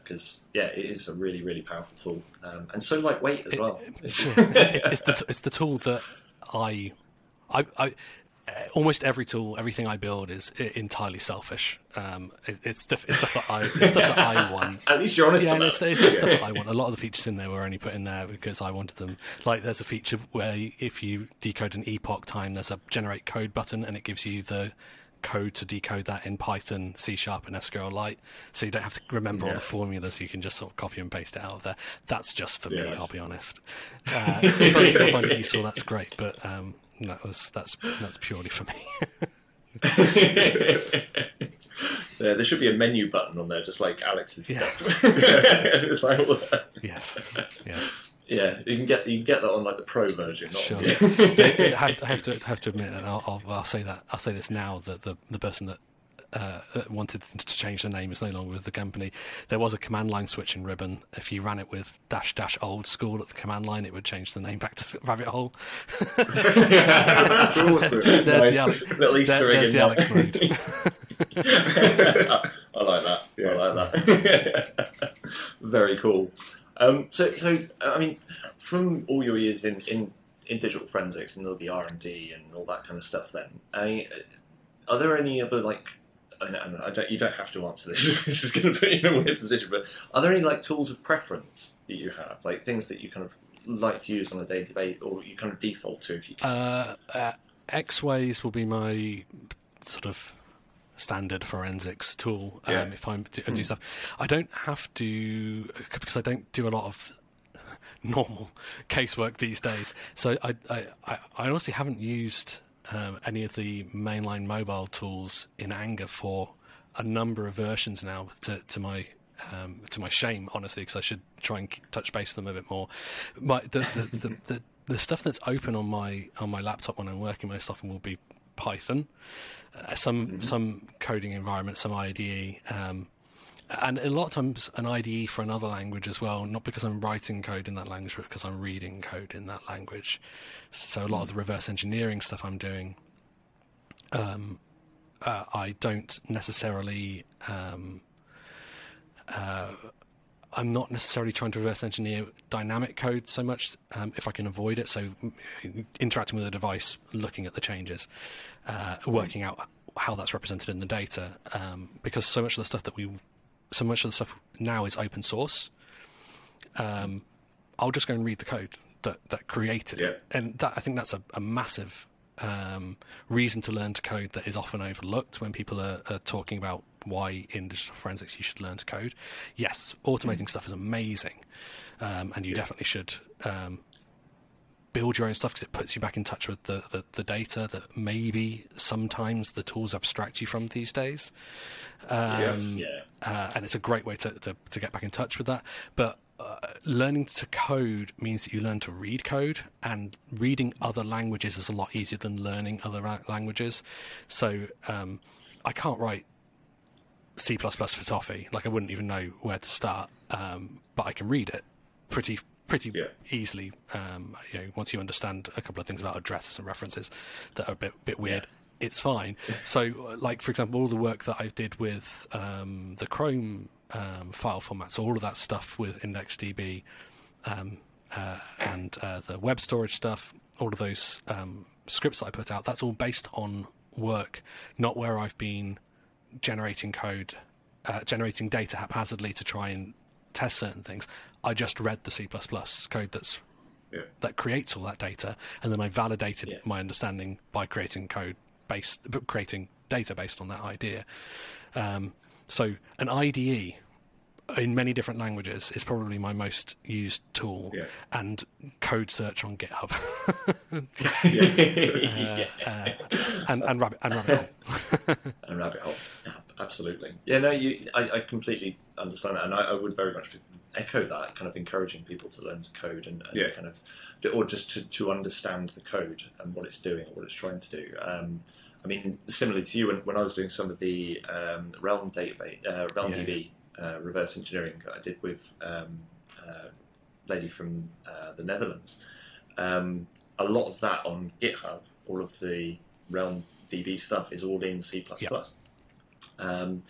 because yeah, it is a really, really powerful tool, um, and so lightweight as It- well. (laughs) it's, it's the it's the tool that I, I, I uh, almost every tool, everything I build is entirely selfish. Um, it, it's stuff, it's stuff that I, it's stuff that I (laughs) want. At least you're honest Yeah, about it's, it. it's stuff that I want. A lot of the features in there were only put in there because I wanted them. Like, there's a feature where if you decode an epoch time, there's a generate code button, and it gives you the code to decode that in Python, C Sharp, and SQLite. So you don't have to remember all the formulas. You can just sort of copy and paste it out of there. That's just for Yeah, me. I'll be honest. (laughs) Uh, if you find it useful, that's great. But um, that was that's that's purely for me. (laughs) Yeah, there should be a menu button on there, just like Alex's Yeah. stuff. (laughs) it's like, all that. (laughs) yes. Yeah. yeah, you can get you can get that on like the pro version. Not Sure. yeah. I have, to, I have to have to admit, and I'll, I'll, I'll say that I'll say this now that the the person that. Uh, wanted to change the name is no longer with the company. There was a command line switching ribbon. If you ran it with dash dash old school at the command line, it would change the name back to (laughs) Rabbit Hole. That's awesome. (laughs) There's the Nice. Alex. Little Easter there- egg there's the. Alex mode. (laughs) I like that. Yeah. I like that. Very cool. Um, so, so I mean, from all your years in, in, in digital forensics and all the R and D and all that kind of stuff, then, I mean, are there any other like? I don't, I don't, you don't have to answer this. (laughs) this is going to put you in a weird position. But are there any like tools of preference that you have, like things that you kind of like to use on a daily basis, or you kind of default to if you can? Uh, uh, X-Ways will be my sort of standard forensics tool um, Yeah. if I'm do, do stuff. I don't have to because I don't do a lot of (laughs) normal casework these days. So I, I, I honestly haven't used um, any of the mainline mobile tools in anger for a number of versions now. To, to my um, to my shame, honestly, because I should try and touch base with them a bit more. My the the, the, (laughs) the the stuff that's open on my on my laptop when I'm working most often will be Python, uh, some some coding environment, some IDE, um, and a lot of times an IDE for another language as well. Not because I'm writing code in that language, but because I'm reading code in that language. So a lot of the reverse engineering stuff I'm doing, um, uh, I don't necessarily. Um, uh, I'm not necessarily trying to reverse engineer dynamic code so much um, if I can avoid it. So mm, interacting with the device, looking at the changes, uh, working out how that's represented in the data, um, because so much of the stuff that we, so much of the stuff now is open source. Um, I'll just go and read the code that that created Yeah. it, and that I think that's a, a massive um, reason to learn to code that is often overlooked when people are, are talking about why in digital forensics you should learn to code. Yes, automating stuff is amazing, um, and you definitely should um, build your own stuff because it puts you back in touch with the, the, the data that maybe sometimes the tools abstract you from these days. Um, Yes. yeah. uh, and it's a great way to, to, to get back in touch with that. But uh, learning to code means that you learn to read code, and reading other languages is a lot easier than learning other ra- languages. So um, I can't write C for Toffee. Like I wouldn't even know where to start, um, but I can read it pretty pretty Yeah. easily. Um, you know, once you understand a couple of things about addresses and references that are a bit bit weird. it's fine. (laughs) So, like for example, all the work that I did with um, the Chrome um, file formats, all of that stuff with IndexedDB um, uh, and uh, the web storage stuff, all of those um, scripts that I put out, that's all based on work, not where I've been generating code, uh, generating data haphazardly to try and test certain things. I just read the C code that's Yeah. that creates all that data, and then I validated Yeah. my understanding by creating code based, creating data based on that idea. Um, so an IDE in many different languages is probably my most used tool, Yeah. and code search on GitHub, (laughs) yeah. (laughs) and and rabbit and rabbit hole. (laughs) a rabbit hole. Yeah, absolutely. Yeah, no, you. I, I completely understand that, and I, I would very much echo that, kind of encouraging people to learn to code and, and Yeah. kind of, or just to, to understand the code and what it's doing or what it's trying to do. Um, I mean, similarly to you, when, when I was doing some of the um, Realm database, uh, Realm Yeah. DB uh, reverse engineering that I did with um, uh, lady from uh, the Netherlands, um, a lot of that on GitHub, all of the Realm DB stuff is all in C++. Yeah. Um,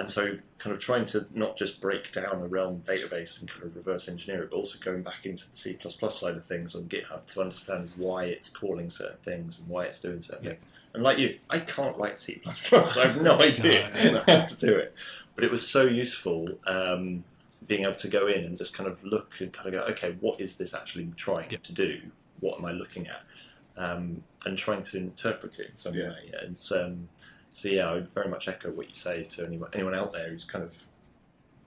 and so, kind of trying to not just break down a Realm database and kind of reverse engineer it, but also going back into the C side of things on GitHub to understand why it's calling certain things and why it's doing certain Yeah. things. And like you, I can't write C I have no (laughs) idea No. (laughs) how to do it. But it was so useful um, being able to go in and just kind of look and kind of go, okay, what is this actually trying Yep. to do? What am I looking at? Um, and trying to interpret it in some Yeah. way. And um, so, yeah, I would very much echo what you say to anyone, anyone out there who's kind of,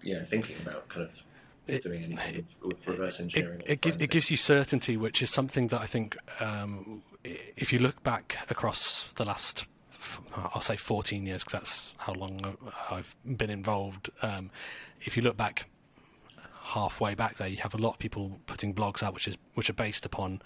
you know, thinking about kind of It- doing anything with, with reverse engineering. or it, gives, it gives you certainty, which is something that I think, um, if you look back across the last, I'll say 14 years, because that's how long I've been involved. Um, if you look back halfway back there, you have a lot of people putting blogs out, which is which are based upon.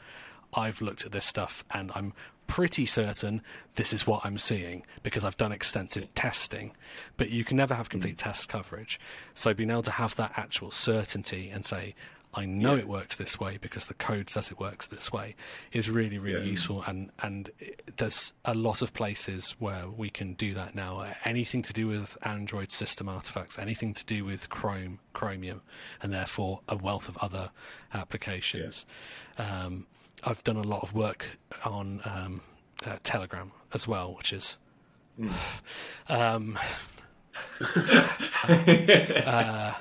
I've looked at this stuff and I'm pretty certain this is what I'm seeing because I've done extensive testing. But you can never have complete test coverage. So being able to have that actual certainty and say, I know it works this way because the code says it works this way is really, really Yeah. useful. And, and there's a lot of places where we can do that now. Anything to do with Android system artifacts, anything to do with Chrome, Chromium, and therefore a wealth of other applications. Um, I've done a lot of work on um, uh, Telegram as well, which is. Um, (laughs) uh,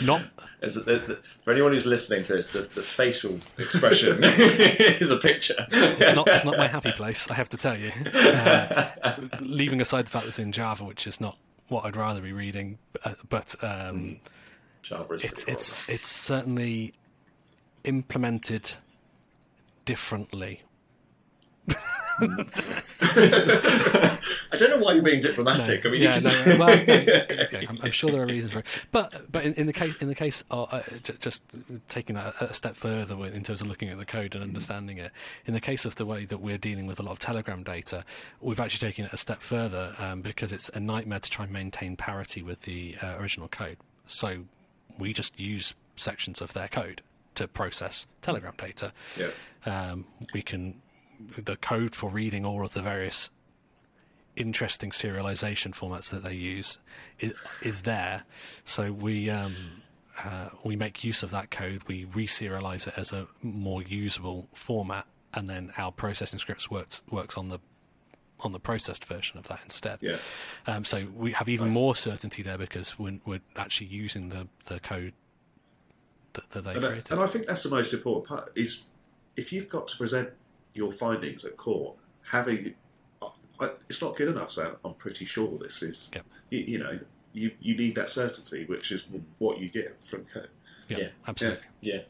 not the, the, for anyone who's listening to this, the, the facial expression (laughs) is a picture. it's not it's not my happy place. I have to tell you. Uh, leaving aside the fact that it's in Java, which is not what I'd rather be reading, uh, but um, Java is it's it's it's certainly implemented differently. (laughs) I don't know why you're being diplomatic. I mean, yeah, you no, can, well, okay, (laughs) I'm, I'm sure there are reasons for it, but but in, in the case in the case of uh, j- just taking that a step further with, in terms of looking at the code and understanding it, in the case of the way that we're dealing with a lot of Telegram data, we've actually taken it a step further um, because it's a nightmare to try and maintain parity with the uh, original code. So we just use sections of their code to process Telegram data. Yeah. Um, we can the code for reading all of the various interesting serialization formats that they use is, is there. So we um, uh, we make use of that code. We reserialize it as a more usable format, and then our processing scripts works works on the on the processed version of that instead. Yeah. Um, so we have even Nice. more certainty there because we're, we're actually using the, the code that, that they And I, and I think that's the most important part is if you've got to present your findings at court, having I, I, it's not good enough saying I'm pretty sure this is. Yep. You, you know, you you need that certainty, which is what you get from code. yeah, yeah. absolutely. yeah.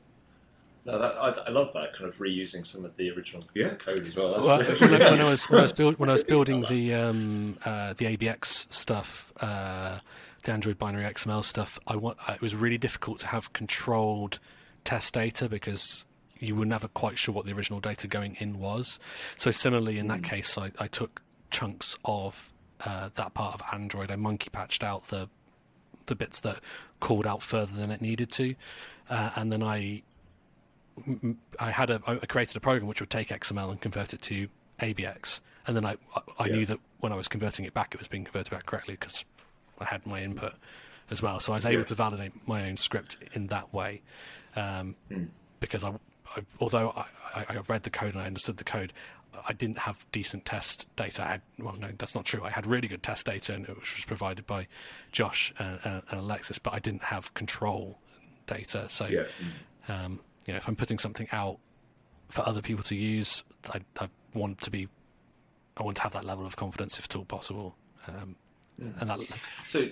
No, that, I, I love that kind of reusing some of the original Yeah. code as well. Well, really- when, I, when I was when I was, build, when I was (laughs) building the um, uh, the ABX stuff, uh, the Android binary XML stuff, I want it was really difficult to have controlled test data because you were never quite sure what the original data going in was. So similarly, in that case, I, I took chunks of uh, that part of Android. I monkey patched out the the bits that called out further than it needed to, uh, and then I I had a I created a program which would take XML and convert it to ABX, and then I I, I Yeah. knew that when I was converting it back, it was being converted back correctly because I had my input as well. So I was able Yeah. to validate my own script in that way, um, Hmm. because I, I although I, I, I read the code and I understood the code. I didn't have decent test data. I had, well, no, that's not true. I had really good test data, and which was provided by Josh and, and, and Alexis, but I didn't have control data. So, Yeah. um, you know, if I'm putting something out for other people to use, I, I want to be, I want to have that level of confidence if at all possible. Um, And that, So,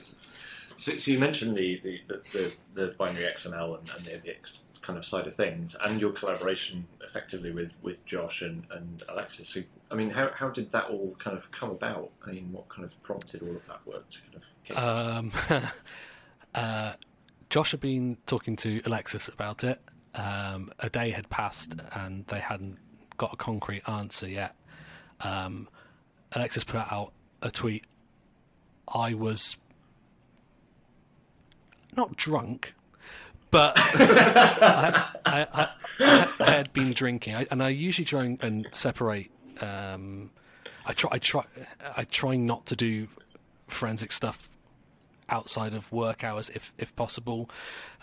so, so you mentioned the the, the, the, the binary XML and, and the ABX kind of side of things, and your collaboration effectively with, with Josh and, and Alexis. So, I mean, how, how did that all kind of come about? I mean, what kind of prompted all of that work to kind of kick Um, (laughs) uh, Josh had been talking to Alexis about it. Um, a day had passed and they hadn't got a concrete answer yet. Um, Alexis put out a tweet. I was not drunk, but (laughs) I, I, I, I, had been drinking, I, and I usually try and separate. Um, I try, I try, I try not to do forensic stuff outside of work hours, if if possible.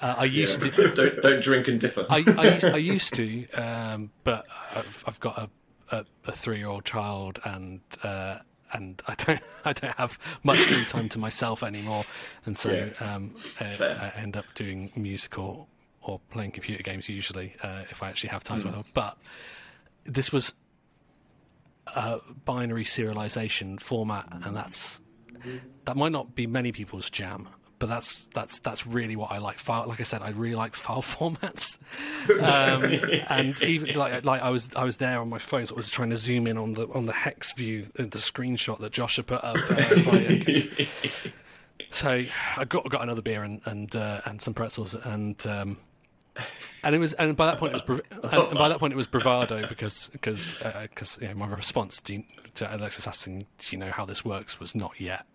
Uh, I used to. (laughs) don't, don't drink and differ. I, I, I used to, um, but I've, I've got a, a, a three-year-old child, and uh, and I don't (laughs) I don't have much free time to myself anymore, and so Yeah. um, Fair. I end up doing music or, or playing computer games usually uh, if I actually have time. To myself. But this was a binary serialization format, and that's that might not be many people's jam, but that's that's that's really what I like. File, like I said, I really like (laughs) file formats, (laughs) um, and even like like I was I was there on my phone, so I was trying to zoom in on the on the hex view, uh, the screenshot that Josh had put up. Uh, like, (laughs) so I got got another beer and and uh, and some pretzels and. Um, and it was, and by that point it was, and, and by that point it was bravado because because because you know, my response to, to Alexis asking, "Do you know how this works?" was not yet.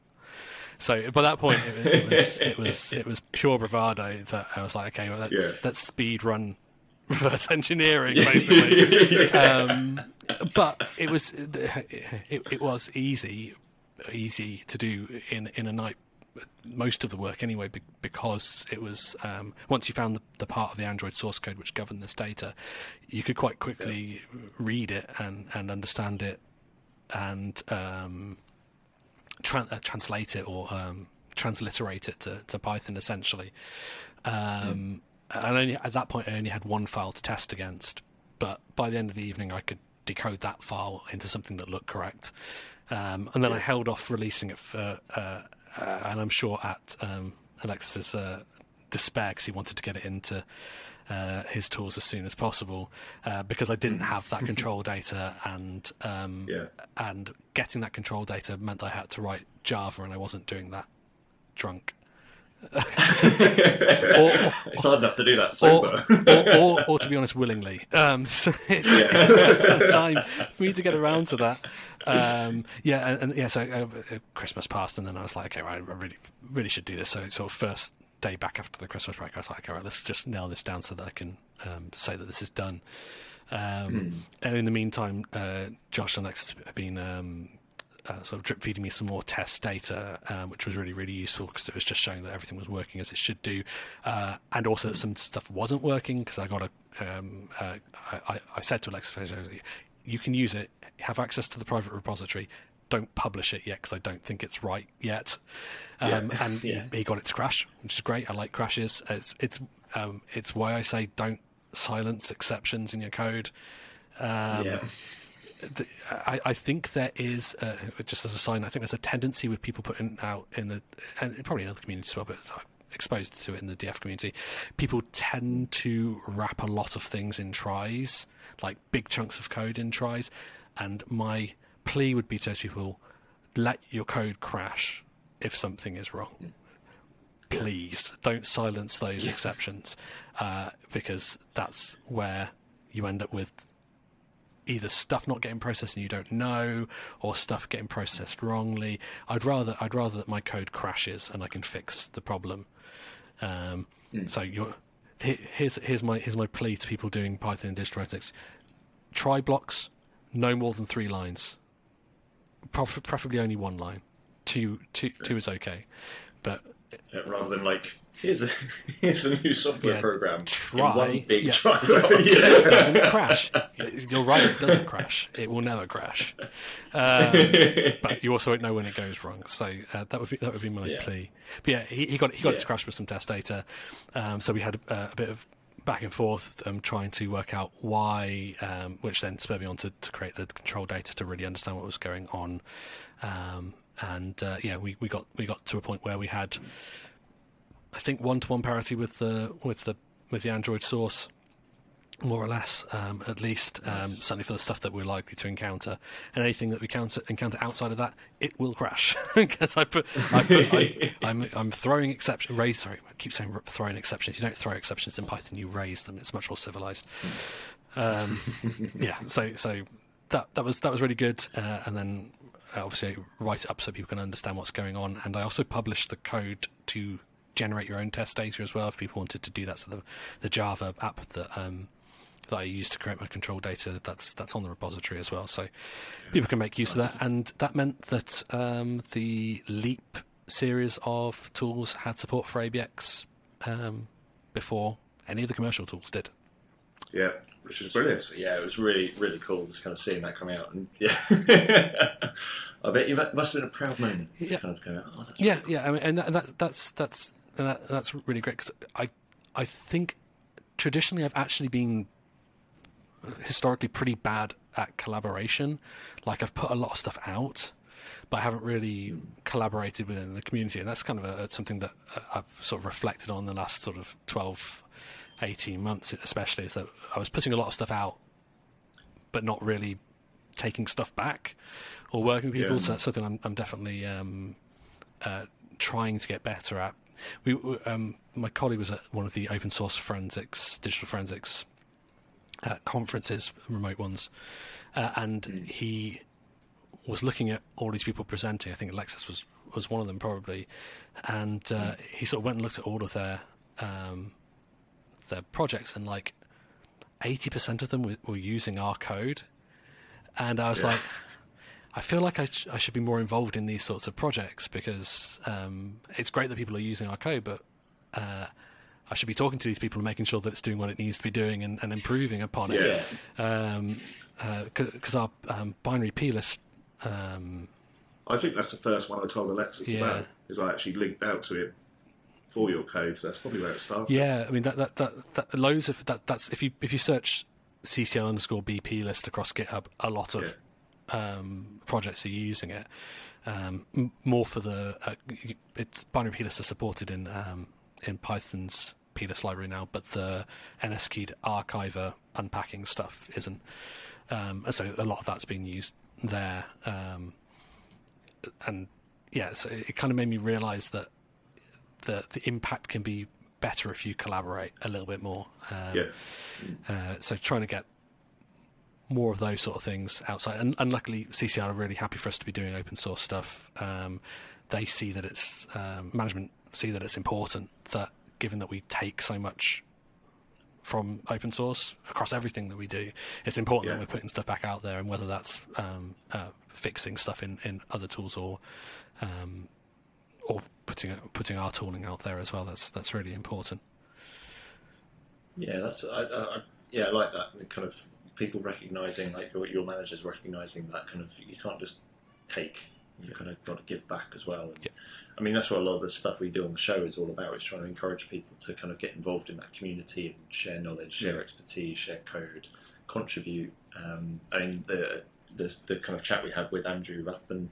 So by that point it, it was (laughs) it was it was pure bravado that I was like, okay, well let's Yeah. let's speed run (laughs) reverse engineering basically. (laughs) um, but it was it, it was easy easy to do in in a night most of the work anyway because it was um, once you found the, the part of the android source code which governed this data you could quite quickly read it and, and understand it and um, tran- uh, translate it or um, transliterate it to, to python essentially. Um, and only at that point i only had one file to test against but by the end of the evening i could decode that file into something that looked correct. Um, and then I held off releasing it for, uh, uh, and I'm sure at um, Alexis's uh, despair because he wanted to get it into uh, his tools as soon as possible uh, because I didn't have that (laughs) control data and um, Yeah. and getting that control data meant I had to write Java and I wasn't doing that drunk. (laughs) or, it's hard enough to do that or, sober. or, or, or to be honest, willingly. Um, (laughs) so it took, it took some time for me to get around to that. Um, yeah, and, and yeah, so uh, Christmas passed, and then I was like, okay, right, I really, really should do this. So, sort of first day back after the Christmas break, I was like, all right, let's just nail this down so that I can um, say that this is done. Um, And in the meantime, uh, Josh and Alex have been um, uh, sort of drip feeding me some more test data, um, which was really, really useful because it was just showing that everything was working as it should do, uh, and also that some stuff wasn't working because I got a. Um, uh, I, I- I said to Alexis, "You can use it, have access to the private repository." Don't publish it yet because I don't think it's right yet. Um, (laughs) And Yeah. he, he got it to crash, which is great. I like crashes. It's it's um, it's why I say don't silence exceptions in your code. Um, yeah. the, I, I think there is, uh, just as a sign, I think there's a tendency with people putting out in the, and probably in other communities as well, but I'm exposed to it in the DF community. People tend to wrap a lot of things in tries, like big chunks of code in tries. And my plea would be to those people let your code crash if something is wrong. Please don't silence those exceptions uh, because that's where you end up with either stuff not getting processed and you don't know, or stuff getting processed wrongly. I'd rather I'd rather that my code crashes and I can fix the problem. Um, So you're, here's here's my here's my plea to people doing Python and distro ethics. Try blocks, no more than three lines. Pref- Preferably only one line. Two, two, two is okay, but Yeah, rather than like here's a (laughs) here's a new software Yeah, program. in try, one big yeah. try. (laughs) it (laughs) doesn't crash. You're right, it doesn't crash. It will never crash. Um, but you also won't know when it goes wrong. So uh, that would be that would be my Yeah. plea. But yeah, he, he got he got it to crash with some test data. Um, so we had uh, a bit of back and forth um, trying to work out why, um, which then spurred me on to, to create the control data to really understand what was going on. Um, and uh, yeah, we, we got we got to a point where we had, I think, one to one parity with the with the with the Android source more or less, um, at least, um, certainly for the stuff that we're likely to encounter. And anything that we counter, encounter outside of that, it will crash. (laughs) Because I put, I put I, I'm, I'm throwing exception, raise. Sorry, I keep saying throwing exceptions. You don't throw exceptions in Python; you raise them. It's much more civilized. Um, (laughs) yeah. So, so that that was that was really good. Uh, and then uh, obviously write it up so people can understand what's going on. And I also published the code to generate your own test data as well if people wanted to do that. So the the Java app that um, that I use to create my control data. That's that's on the repository as well, so people can make use of that. And that meant that um, the LEAPP series of tools had support for ABX um, before any of the commercial tools did. Yeah, which is brilliant. So, yeah, it was really really cool just kind of seeing that come out, and (laughs) yeah, I bet you that must have been a proud moment. Yeah. kind of go, oh, Yeah, yeah. I mean, and that, that, that's that's and that, that's really great because I I think traditionally I've actually been historically pretty bad at collaboration. Like I've put a lot of stuff out, but I haven't really collaborated within the community, and that's kind of a, something that uh, I've sort of reflected on the last sort of 12, 18 months, especially. Is that I was putting a lot of stuff out, but not really taking stuff back or working with people. Yeah. So that's something I'm, I'm definitely um, uh, trying to get better at. We, we- um, my colleague was at one of the open source forensics, digital forensics uh, conferences, remote ones, uh, and he was looking at all these people presenting. I think Alexis was was one of them probably, and uh, he sort of went and looked at all of their um, their projects, and like eighty percent of them were, were using our code, and I was Yeah. like. (laughs) I feel like I, sh- I should be more involved in these sorts of projects because um, it's great that people are using our code, but uh, I should be talking to these people and making sure that it's doing what it needs to be doing and, and improving upon it. Yeah. um, Because our um, binary plist, um, I think that's the first one I told Alexis Yeah. about. Is I actually linked out to it for your code, so that's probably where it started. yeah, I mean that that, that that loads of that. That's if you if you search CCL underscore BP list across GitHub, a lot of um, projects are using it. Um, m- more for the uh, it's binary plist are supported in um, in Python's plist library now, but the NSKeyed archiver unpacking stuff isn't. Um, and so a lot of that's being used there. Um, and yeah, so it kind of made me realise that the the impact can be better if you collaborate a little bit more. Um, Yeah. uh, so trying to get more of those sort of things outside, and, and luckily CCL are really happy for us to be doing open source stuff. Um, they see that it's um, management see that it's important that given that we take so much from open source across everything that we do, it's important Yeah. that we're putting stuff back out there, and whether that's um, uh, fixing stuff in, in other tools or um, or putting putting our tooling out there as well. That's that's really important. Yeah, that's I, I, yeah, I like that kind of people recognizing like your, your managers recognizing that kind of you can't just take, you kind of got to give back as well. And, Yeah. I mean, that's what a lot of the stuff we do on the show is all about. Is trying to encourage people to kind of get involved in that community and share knowledge, share Yeah. expertise, share code, contribute. Um, I mean, the, the the kind of chat we had with Andrew Rathbun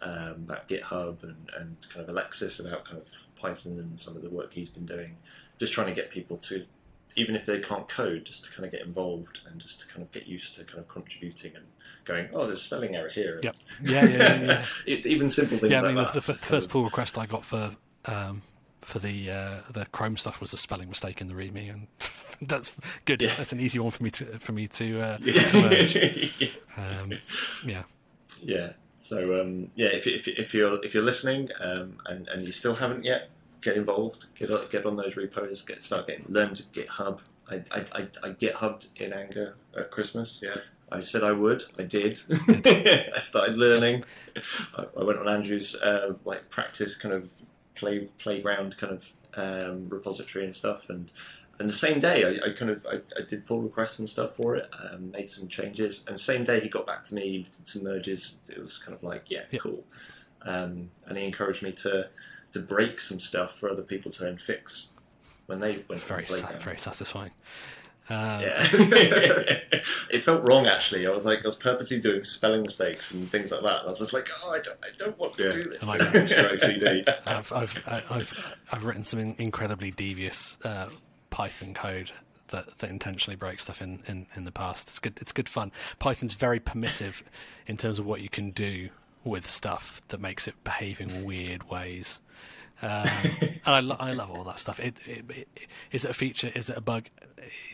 um, about GitHub and, and kind of Alexis about kind of Python and some of the work he's been doing. Just trying to get people to, even if they can't code, just to kind of get involved and just to kind of get used to kind of contributing and going, oh, there's a spelling error here. Yep. Yeah, yeah, yeah. yeah. (laughs) It, even simple things yeah, I mean, that. the, the f- first pull request I got for um, for the uh, the Chrome stuff was a spelling mistake in the README, and (laughs) that's good. Yeah. That's an easy one for me to for me to uh, (laughs) to merge. yeah. Um, yeah, Yeah. So um, yeah, if, if, if you're if you're listening um, and and you still haven't yet, get involved. Get on, get on those repos. Get start getting learn to GitHub. I I, I, I GitHubbed in anger at Christmas. Yeah. I said I would. I did. (laughs) (laughs) I started learning. I, I went on Andrew's uh, like practice kind of play playground kind of um, repository and stuff, and and the same day I, I kind of I, I did pull requests and stuff for it, um, made some changes, and same day he got back to me, did some merges. It was kind of like yeah, Yeah. cool, um, and he encouraged me to to break some stuff for other people to then fix when they went Very, to the sa- very satisfying. Uh, Yeah, (laughs) it felt wrong actually. I was like, I was purposely doing spelling mistakes and things like that. And I was just like, oh, I don't, I don't want to Yeah. do this. I like that. It's your OCD. I've, I've, I- I've, I've written some incredibly devious uh, Python code that, that intentionally breaks stuff in, in, in the past. It's good. It's good fun. Python's very permissive in terms of what you can do with stuff that makes it behave in weird ways. (laughs) Um, and I, lo- I love all that stuff. It, it, it, is it a feature? Is it a bug?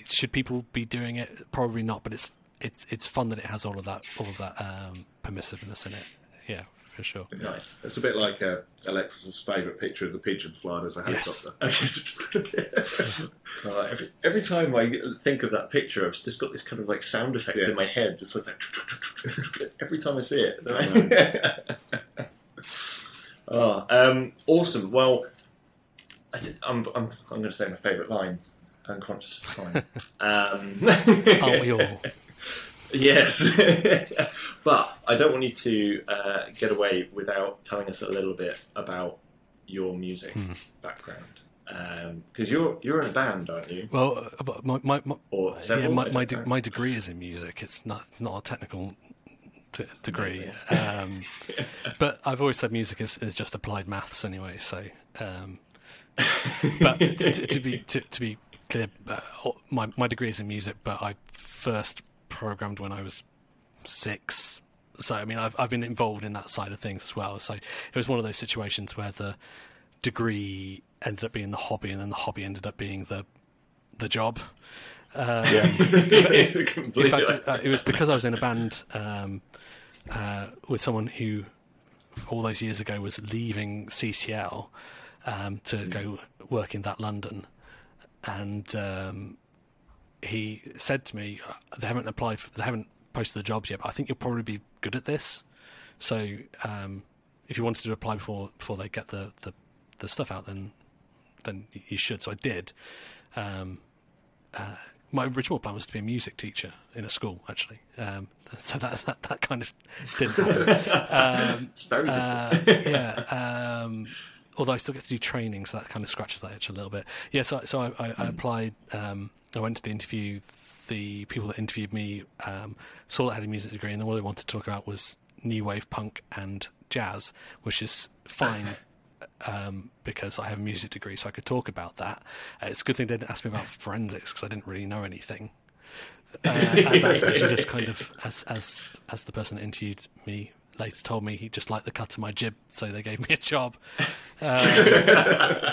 Should people be doing it? Probably not. But it's it's it's fun that it has all of that all of that um, permissiveness in it. Yeah, for sure. nice. It's a bit like uh, Alexis's favourite picture of the pigeon flying as a Yes. helicopter. (laughs) Uh, every, every time I think of that picture, I've just got this kind of like sound effect Yeah. in my head, just like that. (laughs) Every time I see it. oh, (laughs) um, awesome. Well, I did, I'm, I'm, I'm going to say my favourite line. Unconscious of time. Um, Aren't we all? Yes, (laughs) but I don't want you to uh, get away without telling us a little bit about your music background, because you're you're in a band, aren't you? Well, uh, but my my, my, Or yeah, my my, de- my degree is in music. It's not it's not a technical t- degree, um, (laughs) but I've always said music is, is just applied maths anyway. So, um, but to, to, to be to, to be clear, uh, my my degree is in music, but I first programmed when I was six. So I mean, I've I've been involved in that side of things as well. So it was one of those situations where the degree ended up being the hobby, and then the hobby ended up being the the job. Um, (laughs) in (laughs) Completely. fact, it, uh, it was because I was in a band um, uh, with someone who, all those years ago, was leaving CCL um, to go work in that London, and um, he said to me, "Uh, "They haven't applied, for, they haven't posted the jobs yet, but I think you'll probably be good at this. So, um, if you wanted to apply before before they get the, the, the stuff out, then then you should." So I did. Um, uh, my original plan was to be a music teacher in a school, actually. Um, (laughs) so that, that that kind of didn't happen. (laughs) Um, it's very different. uh, yeah. Although I still get to do training, so that kind of scratches that itch a little bit. Yeah. So, so I, I, I applied. Um, I went to the interview. The people that interviewed me um, saw that I had a music degree, and then what they wanted to talk about was new wave punk and jazz, which is fine. (laughs) Um, because I have a music degree, so I could talk about that. Uh, it's a good thing they didn't ask me about forensics because I didn't really know anything. Uh, and that's actually just kind of as as as the person that interviewed me later told me he just liked the cut of my jib, so they gave me a job. (laughs) Um,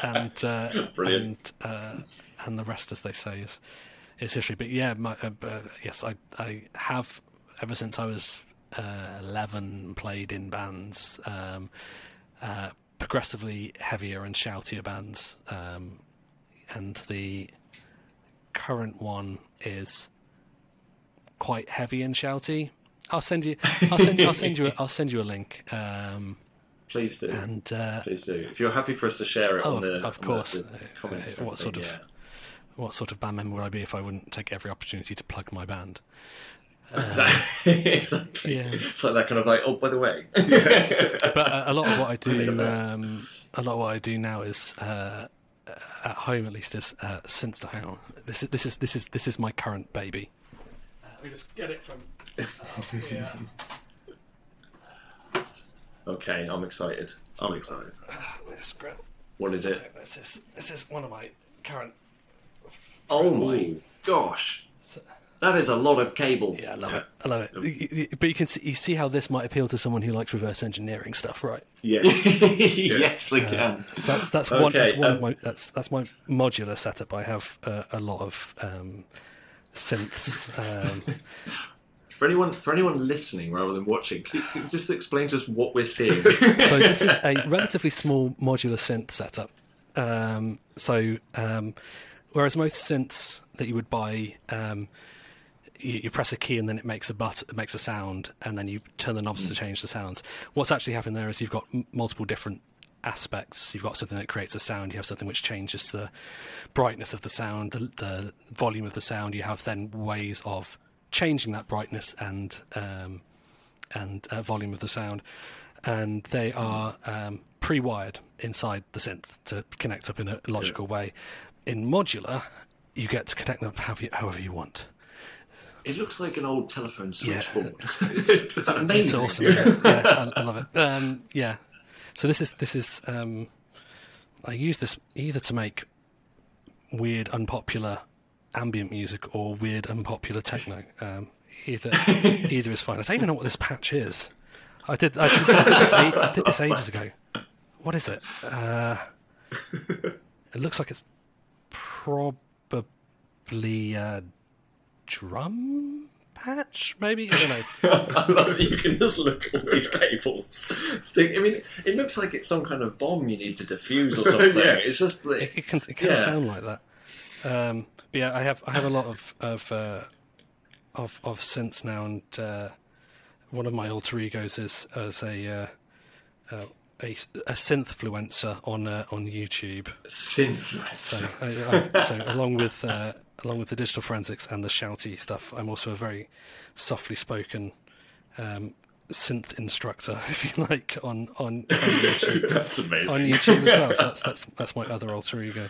and uh, Brilliant. And, uh, and the rest, as they say, is is history. But yeah, my, uh, uh, yes, I I have ever since I was uh, eleven played in bands. Um, uh, progressively heavier and shoutier bands, um, and the current one is quite heavy and shouty. I'll send you. I'll send you. I'll send you. A, (laughs) I'll send you a link. Um, Please do. and uh, Please do. If you're happy for us to share it Oh, on the, of- of on the- course. the, comments. Uh, what sort everything, of- what sort of band member would I be if I wouldn't take every opportunity to plug my band? yeah. (laughs) exactly. exactly. Yeah. It's like that kind of like, oh, by the way. (laughs) but uh, a lot of what I do, um, a lot of what I do now is uh, at home, at least, is uh, synth. Hang on, this is this is this is this is my current baby. Uh, let me just get it from. Yeah. (laughs) okay, I'm excited. I'm excited. Let me just grab- What is it? This is this is one of my current. Oh my gosh. That is a lot of cables. Yeah, I love it. I love it. Y- y- But you can see, you see how this might appeal to someone who likes reverse engineering stuff, right? Yes. (laughs) yes, I can. So that's that's one. That's Okay, one of um, my that's that's my modular setup. I have uh, a lot of um, synths. Um, For anyone, for anyone listening rather than watching, can you, can you just explain to us what we're seeing? (laughs) so this is a (laughs) relatively small modular synth setup. Um, so um, whereas most synths that you would buy, um, you, you press a key and then it makes a but it makes a sound, and then you turn the knobs to change the sounds. What's actually happening there is you've got m- multiple different aspects. You've got something that creates a sound. You have something which changes the brightness of the sound, the, the volume of the sound. You have then ways of changing that brightness and um, and uh, volume of the sound, and they are um, pre-wired inside the synth to connect up in a logical way. In modular, you get to connect them however you, however you want. It looks like an old telephone Yeah. (laughs) switchboard. it's, (laughs) it's amazing. It's awesome. yeah, I, I love it. Um, (laughs) yeah. So this is this is um, I use this either to make weird, unpopular ambient music or weird, unpopular techno. Um, either (laughs) either is fine. I don't even know what this patch is. I did I did, I did, this, I did this ages ago. What is it? Uh, it looks like it's probably a drum patch, maybe. I don't know. (laughs) I love that you can just look at all these cables. Stick. I mean, it looks like it's some kind of bomb you need to defuse or (laughs) something. Yeah. It's just like it, it can it can yeah. sound like that. Um, yeah, I have I have a lot of of uh, of, of synths now, and uh, one of my alter egos is as a uh, uh, a, a synthfluencer on uh, on YouTube. Synfluence. So, I, I, so along with uh, along with the digital forensics and the shouty stuff, I'm also a very softly spoken um, synth instructor, (laughs) if you like, on on, on (laughs) YouTube. That's amazing. on YouTube as well. So (laughs) that's that's that's my other alter ego.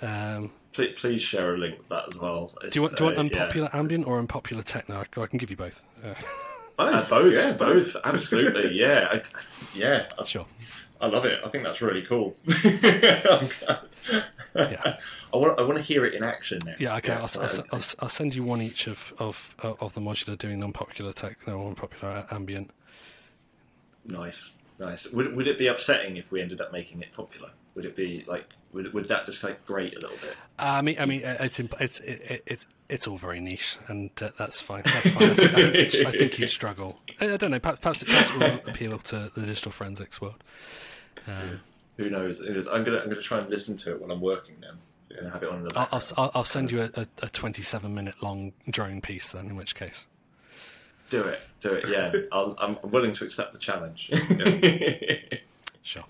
Um, Please, please share a link with that as well. do you want do you want Uh, yeah. unpopular ambient or unpopular techno? I, I can give you both. Uh, (laughs) Uh, both, yeah, both, absolutely, yeah, I, yeah. Sure. I love it. I think that's really cool. (laughs) Yeah. I want, I want to hear it in action now. Yeah. Okay. I'll, I'll, uh, I'll, I'll send you one each of of of the modular doing unpopular techno or unpopular ambient. Nice, nice. Would, would it be upsetting if we ended up making it popular? Would it be like, would, would that just like grate a little bit? Uh, I mean, I mean, uh, it's imp- it's it, it, it's it's all very niche, and uh, that's fine. That's fine. I think, I you'd- I think you'd struggle. I, I don't know. Perhaps, perhaps, it, perhaps it will appeal to the digital forensics world. Um, Who knows? Who knows? I'm gonna, I'm gonna try and listen to it while I'm working now. and have it on the I'll. I'll, I'll- send you a, a, a 27 minute long drone piece then, in which case. Do it, do it. Yeah, (laughs) I'll, I'm I'm willing to accept the challenge. (laughs) Sure.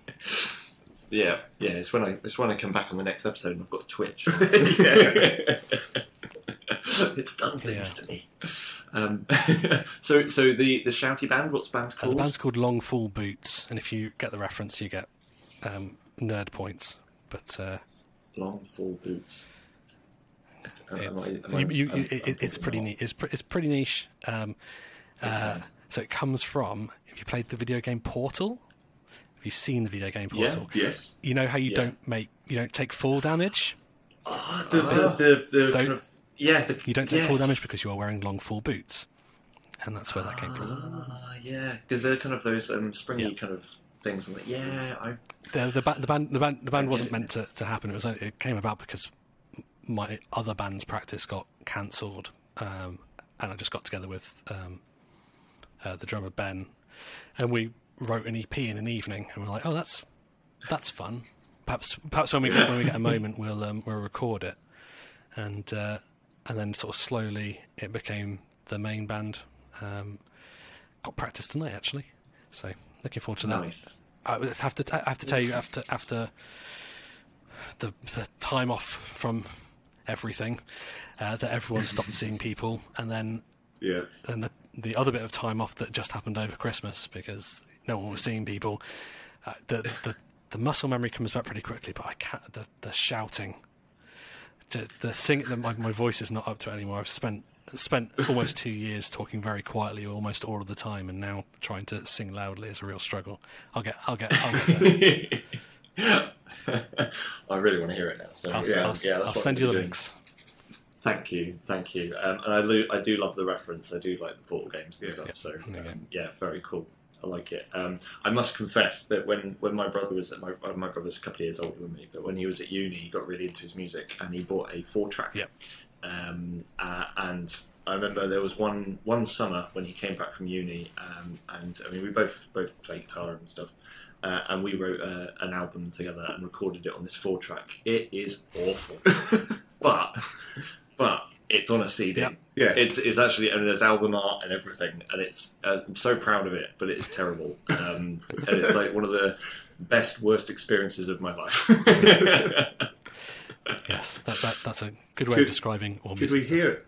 Yeah, yeah. It's when I it's when I come back on the next episode and I've got a twitch. (laughs) it's done things to me. Um, (laughs) so so the the shouty band. What's the band called? the band's called Long Fall Boots, and if you get the reference, you get um, nerd points. But uh, Long Fall Boots. Am I- it's, am you, you, I'm- it, it's pretty neat. It's, pre- it's pretty niche. Um, uh, so it comes from. Have you played the video game Portal? Have you seen the video game Yeah. Portal? Yes. You know how you Yeah. don't make you don't take full damage. Ah, the, the, the, the kind of yeah. The, You don't take full yes. damage because you are wearing long fall boots, and that's where that came from. Ah, yeah, because they're kind of those um, springy Yeah. kind of things. I'm like, yeah, I The the, ba- the band the band the band wasn't meant to, to happen. It was it came about because my other band's practice got cancelled, um, and I just got together with um, uh, the drummer Ben, and we wrote an EP in an evening, and we're like, oh, that's that's fun. Perhaps perhaps when we get, when we get a moment, we'll um, we'll record it, and uh, and then sort of slowly it became the main band. Um, got practice tonight actually, so looking forward to that. nice. I have to. I have to tell you after after the the time off from everything uh, that everyone stopped seeing people, and then Yeah. and the the other bit of time off that just happened over Christmas because no one was seeing people. Uh, the the the muscle memory comes back pretty quickly, but I can't. The the shouting, the, the sing. The, my my voice is not up to it anymore. I've spent spent almost two years talking very quietly almost all of the time, and now trying to sing loudly is a real struggle. I'll get I'll get I'll get. (laughs) I really want to hear it now. So I'll, yeah, I'll, yeah, I'll send you the doing. links. Thank you, thank you. Um, and I, lo- I do love the reference. I do like the portal games and Yeah. stuff. So There you go. um, yeah, very cool. I like it. Um, I must confess that when, when my brother was at my uh, my brother's a couple of years older than me, but when he was at uni, he got really into his music and he bought a four track. Yep. Um, uh, and I remember there was one one summer when he came back from uni, um, and I mean we both both play guitar and stuff. Uh, and we wrote uh, an album together and recorded it on this four track. It is awful, (laughs) but but it on a CD. Yep. Yeah. it's it's actually and there's album art and everything, and it's uh, I'm so proud of it, but it's terrible, um, and it's like one of the best worst experiences of my life. (laughs) Yes, that, that, that's a good way Could- of describing all Could we music. hear it?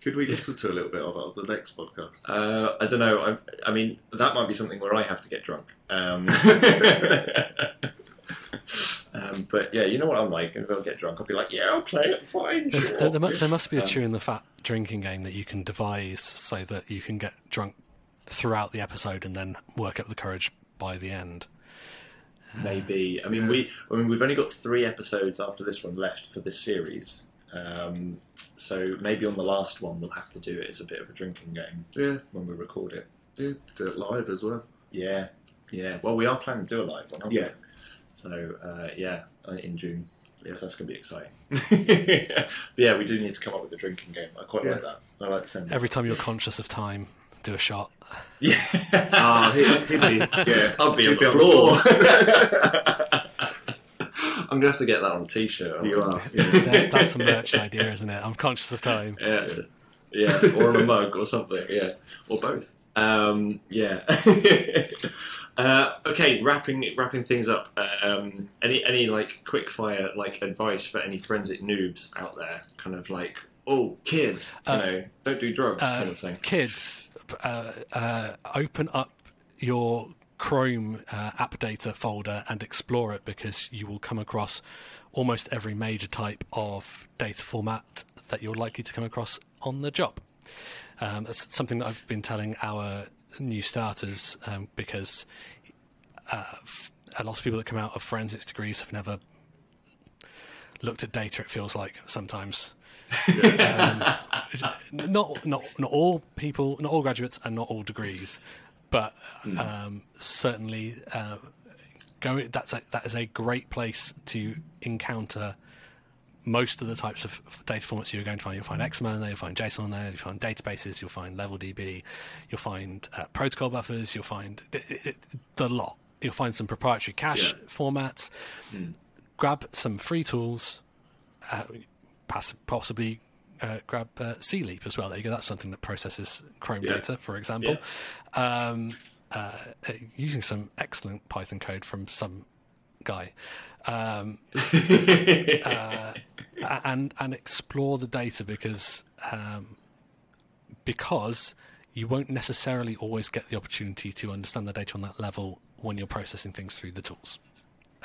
Could we listen to a little bit of it on the next podcast? Uh, I don't know. I, I mean, that might be something where I have to get drunk. Um, (laughs) (laughs) um, but yeah, you know what I'm like. If I get drunk, I'll be like, "Yeah, I'll play it. Fine." There's- sure." there, there, mu- there must be a Um, chewing the fat drinking game that you can devise so that you can get drunk throughout the episode and then work up the courage by the end. Maybe. I mean, we. I mean, we've only got three episodes after this one left for this series. Um, so maybe on the last one we'll have to do it as a bit of a drinking game Yeah, when we record it. yeah, do it live as well. Yeah, yeah. Well, we are planning to do a live one, aren't Yeah. we? So uh, yeah, uh, in June. Yes, that's going to be exciting. (laughs) but yeah, we do need to come up with a drinking game. I quite like that. I like the sound. of. Every time you're conscious of time, do a shot. (laughs) Yeah. Ah, he'd, he'd be, yeah, I'll be on he'd the floor. (laughs) I'm gonna have to get that on a t-shirt. You are. That- that's a merch idea, isn't it? I'm conscious of time. Yeah, yeah, or on a mug or something. Yeah, or both. Um, yeah. Uh, okay, wrapping wrapping things up. Um, any any like quick fire like advice for any forensic noobs out there? Kind of like, oh, kids, you Uh, know, don't do drugs, Uh, kind of thing. Kids, uh, uh, open up your Chrome uh, app data folder and explore it because you will come across almost every major type of data format that you're likely to come across on the job. Um, that's something that I've been telling our new starters um, because uh, f- a lot of people that come out of forensics degrees have never looked at data. It feels like sometimes. (laughs) um, not not not all people, not all graduates, and not all degrees, but um, certainly uh, go. That's a, that is a great place to encounter most of the types of data formats you're going to find. You'll find XML in there, you'll find JSON in there, you'll find databases, you'll find LevelDB, you'll find uh, protocol buffers, you'll find it, it, it- the lot. You'll find some proprietary cache Yeah. formats. Grab some free tools, uh, possibly uh, grab uh, CLEAPP as well. There you go. That's something that processes Chrome Yeah. data, for example. Um, uh, uh, using some excellent Python code from some guy. Um, (laughs) uh, and and explore the data because um, because you won't necessarily always get the opportunity to understand the data on that level when you're processing things through the tools,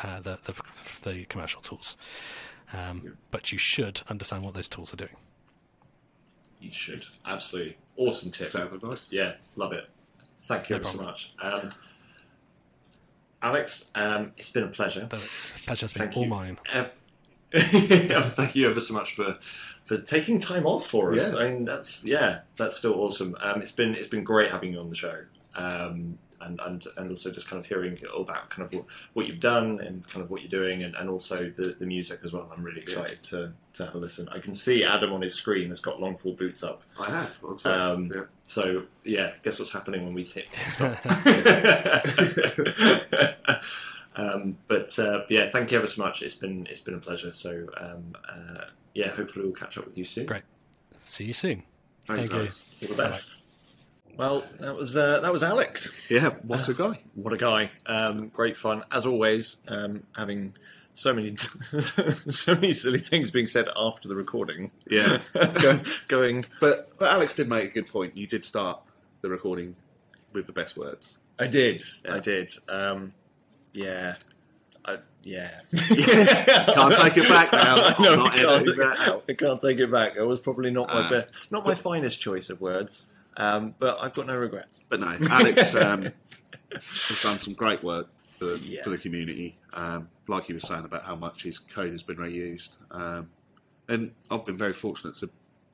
uh, the, the the commercial tools. Um, But you should understand what those tools are doing. You should absolutely awesome tip. Sounded nice. Yeah, love it. Thank you No so much. Um, Alex, um, it's been a pleasure. The pleasure's been Thank all you. mine. Uh, (laughs) thank you ever so much for for taking time off for us. Yeah. I mean, that's yeah, that's still awesome. Um, it's been it's been great having you on the show, um, and and and also just kind of hearing all about kind of what, what you've done and kind of what you're doing, and, and also the, the music as well. I'm really excited to to have a listen. I can see Adam on his screen has got long fall boots up. I have. I'll. Um, yeah. So yeah, guess what's happening when we hit stop. (laughs) um, but uh, yeah, thank you ever so much. It's been it's been a pleasure. So um, uh, yeah, hopefully we'll catch up with you soon. Great. See you soon. Thanks, Thank you. All the best. Well, that was uh, that was Alex. Yeah, what a guy. (laughs) What a guy! Um, great fun as always. Um, having so many (laughs) so many silly things being said after the recording. Yeah. (laughs) Go- going. But, but Alex did make a good point. You did start the recording with the best words. I did. Yeah. I did. Um, yeah. I, yeah. Can't take it back now. No, not I can't, out. I can't take it back. It was probably not my Ah. best, not my finest choice of words, um, but I've got no regrets. But no, Alex um, has done some great work for, Yeah. for the community. Um, like he was saying about how much his code has been reused. Um, and I've been very fortunate to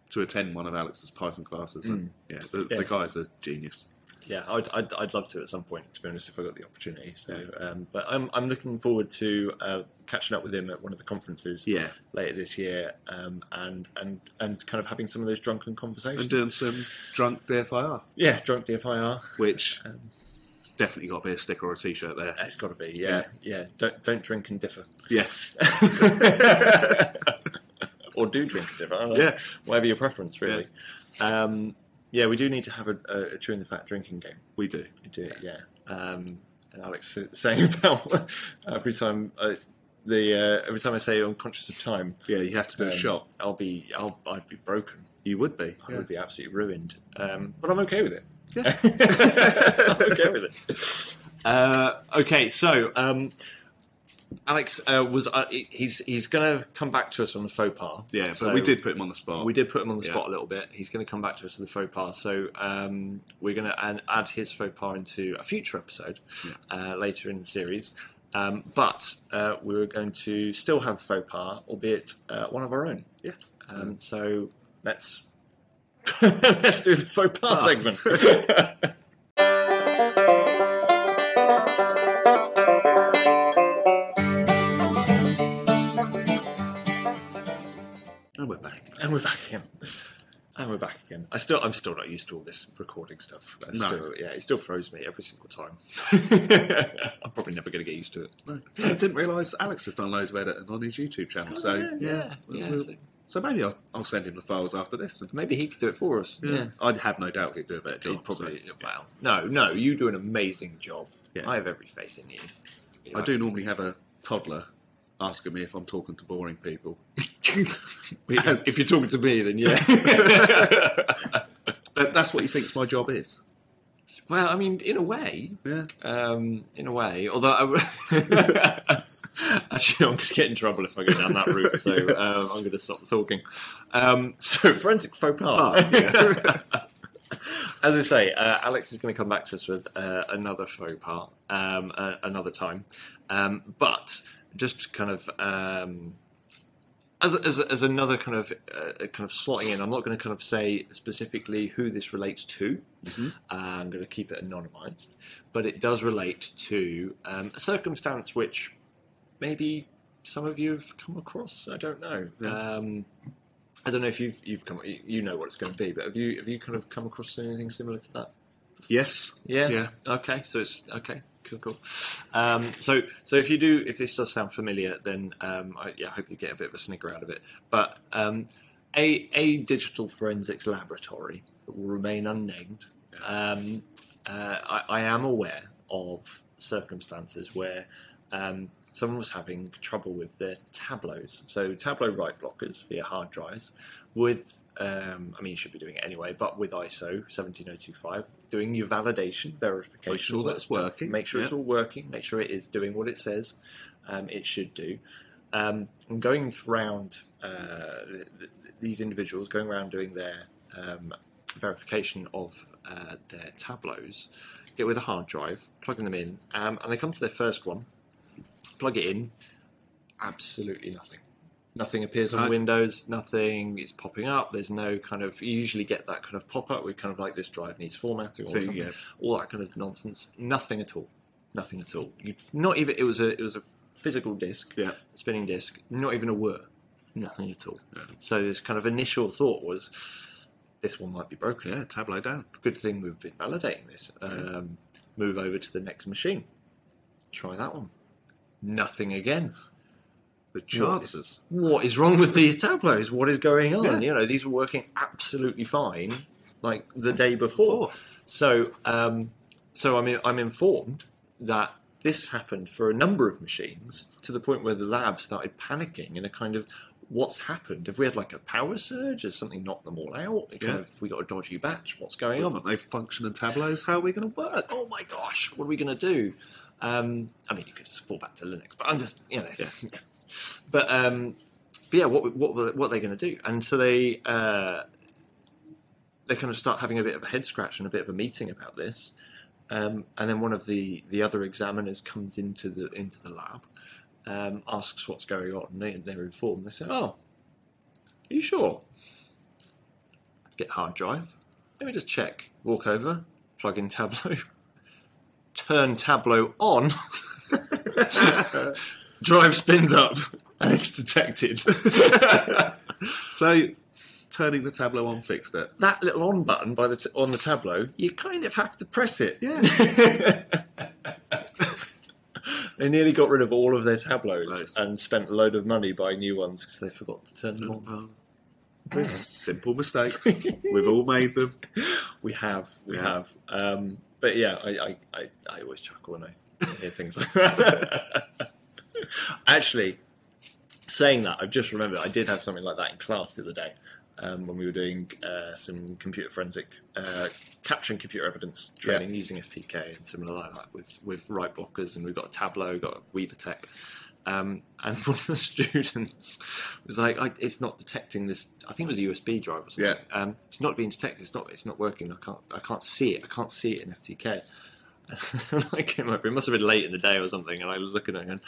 to attend one of Alex's Python classes. And yeah, the, Yeah. the guy's a genius. Yeah, I'd, I'd, I'd love to at some point, to be honest, if I got the opportunity. So, um, but I'm, I'm looking forward to uh, catching up with him at one of the conferences Yeah. later this year, um, and and and kind of having some of those drunken conversations. And doing some drunk DFIR, yeah, drunk DFIR. which Um, definitely got to be a sticker or a t-shirt there. It's got to be. Yeah, yeah. Don't don't drink and DFIR. Yeah. (laughs) or do drink a different. I don't know. Yeah. whatever your preference, really. Yeah. Um, yeah, we do need to have a, a, a chewing the fat drinking game. We do. We do, yeah. Um, and Alex saying (laughs) about every time uh, the uh, every time I say I'm conscious of time, Yeah, you have to do a um, shot. I'll be I'll I'd be broken. You would be. I would be absolutely ruined. Um, but I'm okay with it. Yeah. (laughs) I'm okay with it. (laughs) Uh, okay, so um, Alex uh, was uh, he's he's going to come back to us on the faux pas. Yeah, but we did put him on the spot. We did put him on the Yeah. spot a little bit. He's going to come back to us with the faux pas. So um, we're going to add, his faux pas into a future episode uh, later in the series. Um, but uh, we were going to still have the faux pas, albeit uh, one of our own. Yeah. Um, so let's (laughs) let's do the faux pas Ah. segment. (laughs) back. and we're back again. And we're back again. I still, I'm still not used to all this recording stuff. I No. Still, yeah, it still throws me every single time. (laughs) I'm probably never going to get used to it. No, I didn't realise Alex has done loads of editing on his YouTube channel. Oh, so yeah, yeah, yeah, we'll- so- so maybe I'll, I'll send him the files after this. And, Maybe he could do it for us. yeah, I'd have no doubt he'd do a better job. He'd probably. so, Well, no, no, you do an amazing job. Yeah. I have every faith in you. You I know. do normally have a toddler asking me if I'm talking to boring people. (laughs) if, you're talking to me, then yeah. (laughs) But that's what he thinks my job is. well, I mean, in a way, Yeah. um, in a way. Although, I (laughs) actually, I'm going to get in trouble if I go down that route. So um, I'm going to stop talking. Um, so forensic faux pas. As I say, uh, Alex is going to come back to us with uh, another faux pas um, uh, another time. Um, but just kind of um, as, as, as another kind of uh, kind of slotting in, I'm not going to kind of say specifically who this relates to. Uh, I'm going to keep it anonymized, but it does relate to um, a circumstance which maybe some of you have come across. I don't know. Um, I don't know if you've you've come you- you know what it's going to be, but have you have you kind of come across anything similar to that? Yes. Yeah. Yeah. Okay. So it's okay. Cool. Cool. Um, so so if you do, if this does sound familiar, then um, I, yeah, I hope you get a bit of a snigger out of it. But um, a a digital forensics laboratory that will remain unnamed. Um, uh, I, I am aware of circumstances where um, someone was having trouble with their tableaus. So Tableau write blockers via hard drives with, um, I mean, you should be doing it anyway, but with ISO 17025, doing your validation, verification, Make sure all that's stuff. working, Make sure it's all working. Make sure it is doing what it says um, it should do. Um, and going around uh, th- th- these individuals, going around doing their um, verification of uh, their tableaus, get with a hard drive, plugging them in, um, and they come to their first one, plug it in, absolutely nothing. Nothing appears on Right. Windows. Nothing is popping up. There's no kind of. You usually get that kind of pop up with kind of like this drive needs formatting or So, something. yeah. All that kind of nonsense. Nothing at all. Nothing at all. You, not even. It was a. It was a physical disk. Yeah. Spinning disk. Not even a word. Nothing at all. Yeah. So this kind of initial thought was, this one might be broken Yeah, tableau down. good thing we've been validating this. Um, move over to the next machine. Try that one. Nothing again. The chances. What is wrong with these tableaus? What is going on? Yeah. You know, these were working absolutely fine, like the day before. So, um, so I mean, I'm informed that this happened for a number of machines to the point where the lab started panicking in a kind of what's happened? Have we had like a power surge? Has something knocked them all out? Kind Yeah. of, we got a dodgy batch. What's going on? Aren't they functioning tableaus? How are we going to work? oh my gosh, what are we going to do? Um, I mean, you could just fall back to Linux, but I'm just, you know, yeah. (laughs) But, um, but yeah, what what what are they going to do? And so they uh, they kind of start having a bit of a head scratch and a bit of a meeting about this. Um, and then one of the, the other examiners comes into the into the lab, um, asks what's going on, and they, they're informed. They say, "Oh, are you sure?" Get hard drive. Let me just check. Walk over, plug in Tableau, (laughs) turn Tableau on. (laughs) drive spins up, and it's detected. (laughs) So, turning the tableau on fixed it. that little on button by the t- on the Tableau, you kind of have to press it. Yeah. (laughs) They nearly got rid of all of their tableaus Nice. and spent a load of money buying new ones because they forgot to turn them on. Simple mistakes. We've all made them. We have, we Yeah. have. Um, but yeah, I, I, I, I always chuckle when I hear things like that. (laughs) Actually, saying that, I've just remembered I did have something like that in class the other day um, when we were doing uh, some computer forensic uh, capturing computer evidence training using FTK and similar like that with with write blockers, and we've got Tableau, got a WiebeTech. Um, and (laughs) one of the students was like, I, "It's not detecting this. I think it was a USB drive or something. Yeah. Um, it's not being detected. It's not. It's not working. I can't. I can't see it. I can't see it in FTK." (laughs) and I came over. It must have been late in the day or something, and I was looking at it and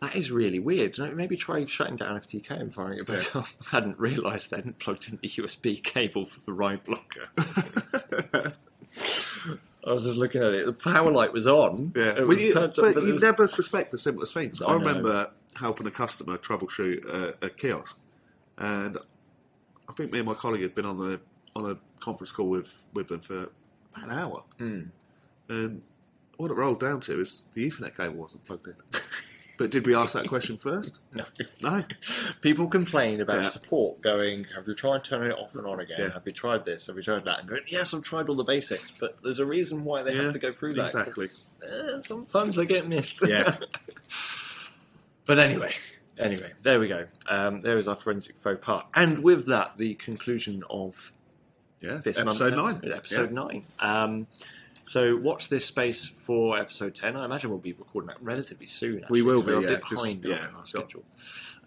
that is really weird. Maybe try shutting down FTK and firing it back up. (laughs) I hadn't realised they hadn't plugged in the USB cable for the write blocker. I was just looking at it. The power light was on. Yeah, was you, but but you was- never suspect the simplest things. I, I remember helping a customer troubleshoot a, a kiosk, and I think me and my colleague had been on the on a conference call with with them for about an hour, Hmm. and what it rolled down to is the Ethernet cable wasn't plugged in. (laughs) but did we ask that question first? (laughs) No. No. People complain about Yeah. support going, have you tried turning it off and on again? Yeah. Have you tried this? Have you tried that? And going, yes, I've tried all the basics, but there's a reason why they Yeah, have to go through that. Exactly. eh, sometimes they get missed. Yeah. (laughs) but anyway, anyway, there we go. Um, there is our forensic faux pas. And with that, the conclusion of Yeah, this episode month's nine. Episode nine. Um, so watch this space for episode ten. I imagine we'll be recording that relatively soon. Actually, We will be, a yeah, bit 'cause- behind yeah, on our schedule.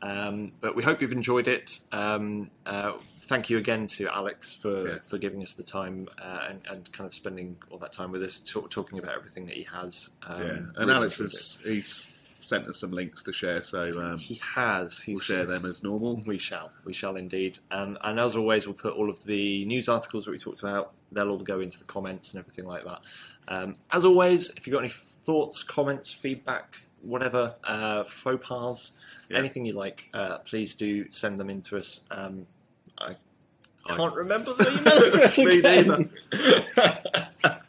Um, but we hope you've enjoyed it. Um, uh, thank you again to Alex for, Yeah. for giving us the time uh, and, and kind of spending all that time with us, talk, talking about everything that he has. Um, Yeah, and really Alex has he's sent us some links to share, so um, He has. He's we'll share them as normal. we shall. We shall indeed. Um, and as always, we'll put all of the news articles that we talked about. They'll all go into the comments and everything like that. Um, as always, if you've got any thoughts, comments, feedback, whatever, uh, faux pas, Yeah. anything you like, uh, please do send them in to us. Um, I I- can't remember the email address (laughs) Me again. (laughs)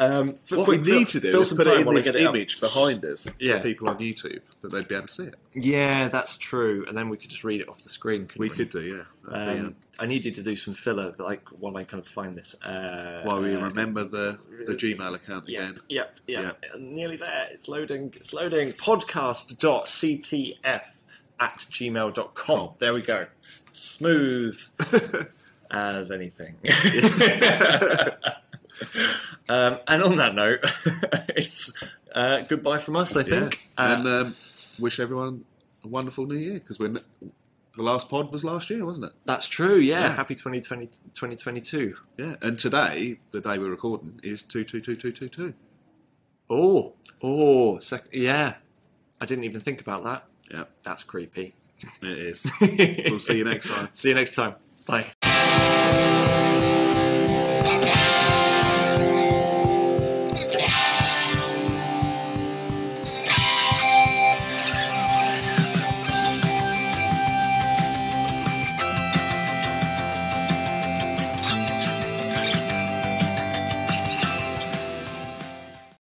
um, What quick, we fill- need to do fill is some put time it in this get it up. image behind us Yeah. for people on YouTube that they'd be able to see it. Yeah, that's true. And then we could just read it off the screen. couldn't We could do, yeah. Um, I need you to do some filler, like while I kind of find this. Uh, while we uh, remember the, the Gmail account Yeah, again. yep, yep. Nearly there. It's loading. It's loading. Podcast.ctf at gmail.com. There we go. Smooth (laughs) as anything. (laughs) (laughs) um, and on that note, (laughs) it's uh, goodbye from us, I Yeah. think. Uh, and um, wish everyone a wonderful new year because we're n- the last pod was last year, wasn't it? that's true, yeah. Yeah. Happy 2020, 2022. Yeah. And today, the day we're recording, is two two two two two two. Oh, oh, sec- yeah. I didn't even think about that. Yeah, That's creepy. it is. (laughs) we'll see you next time. See you next time. Bye.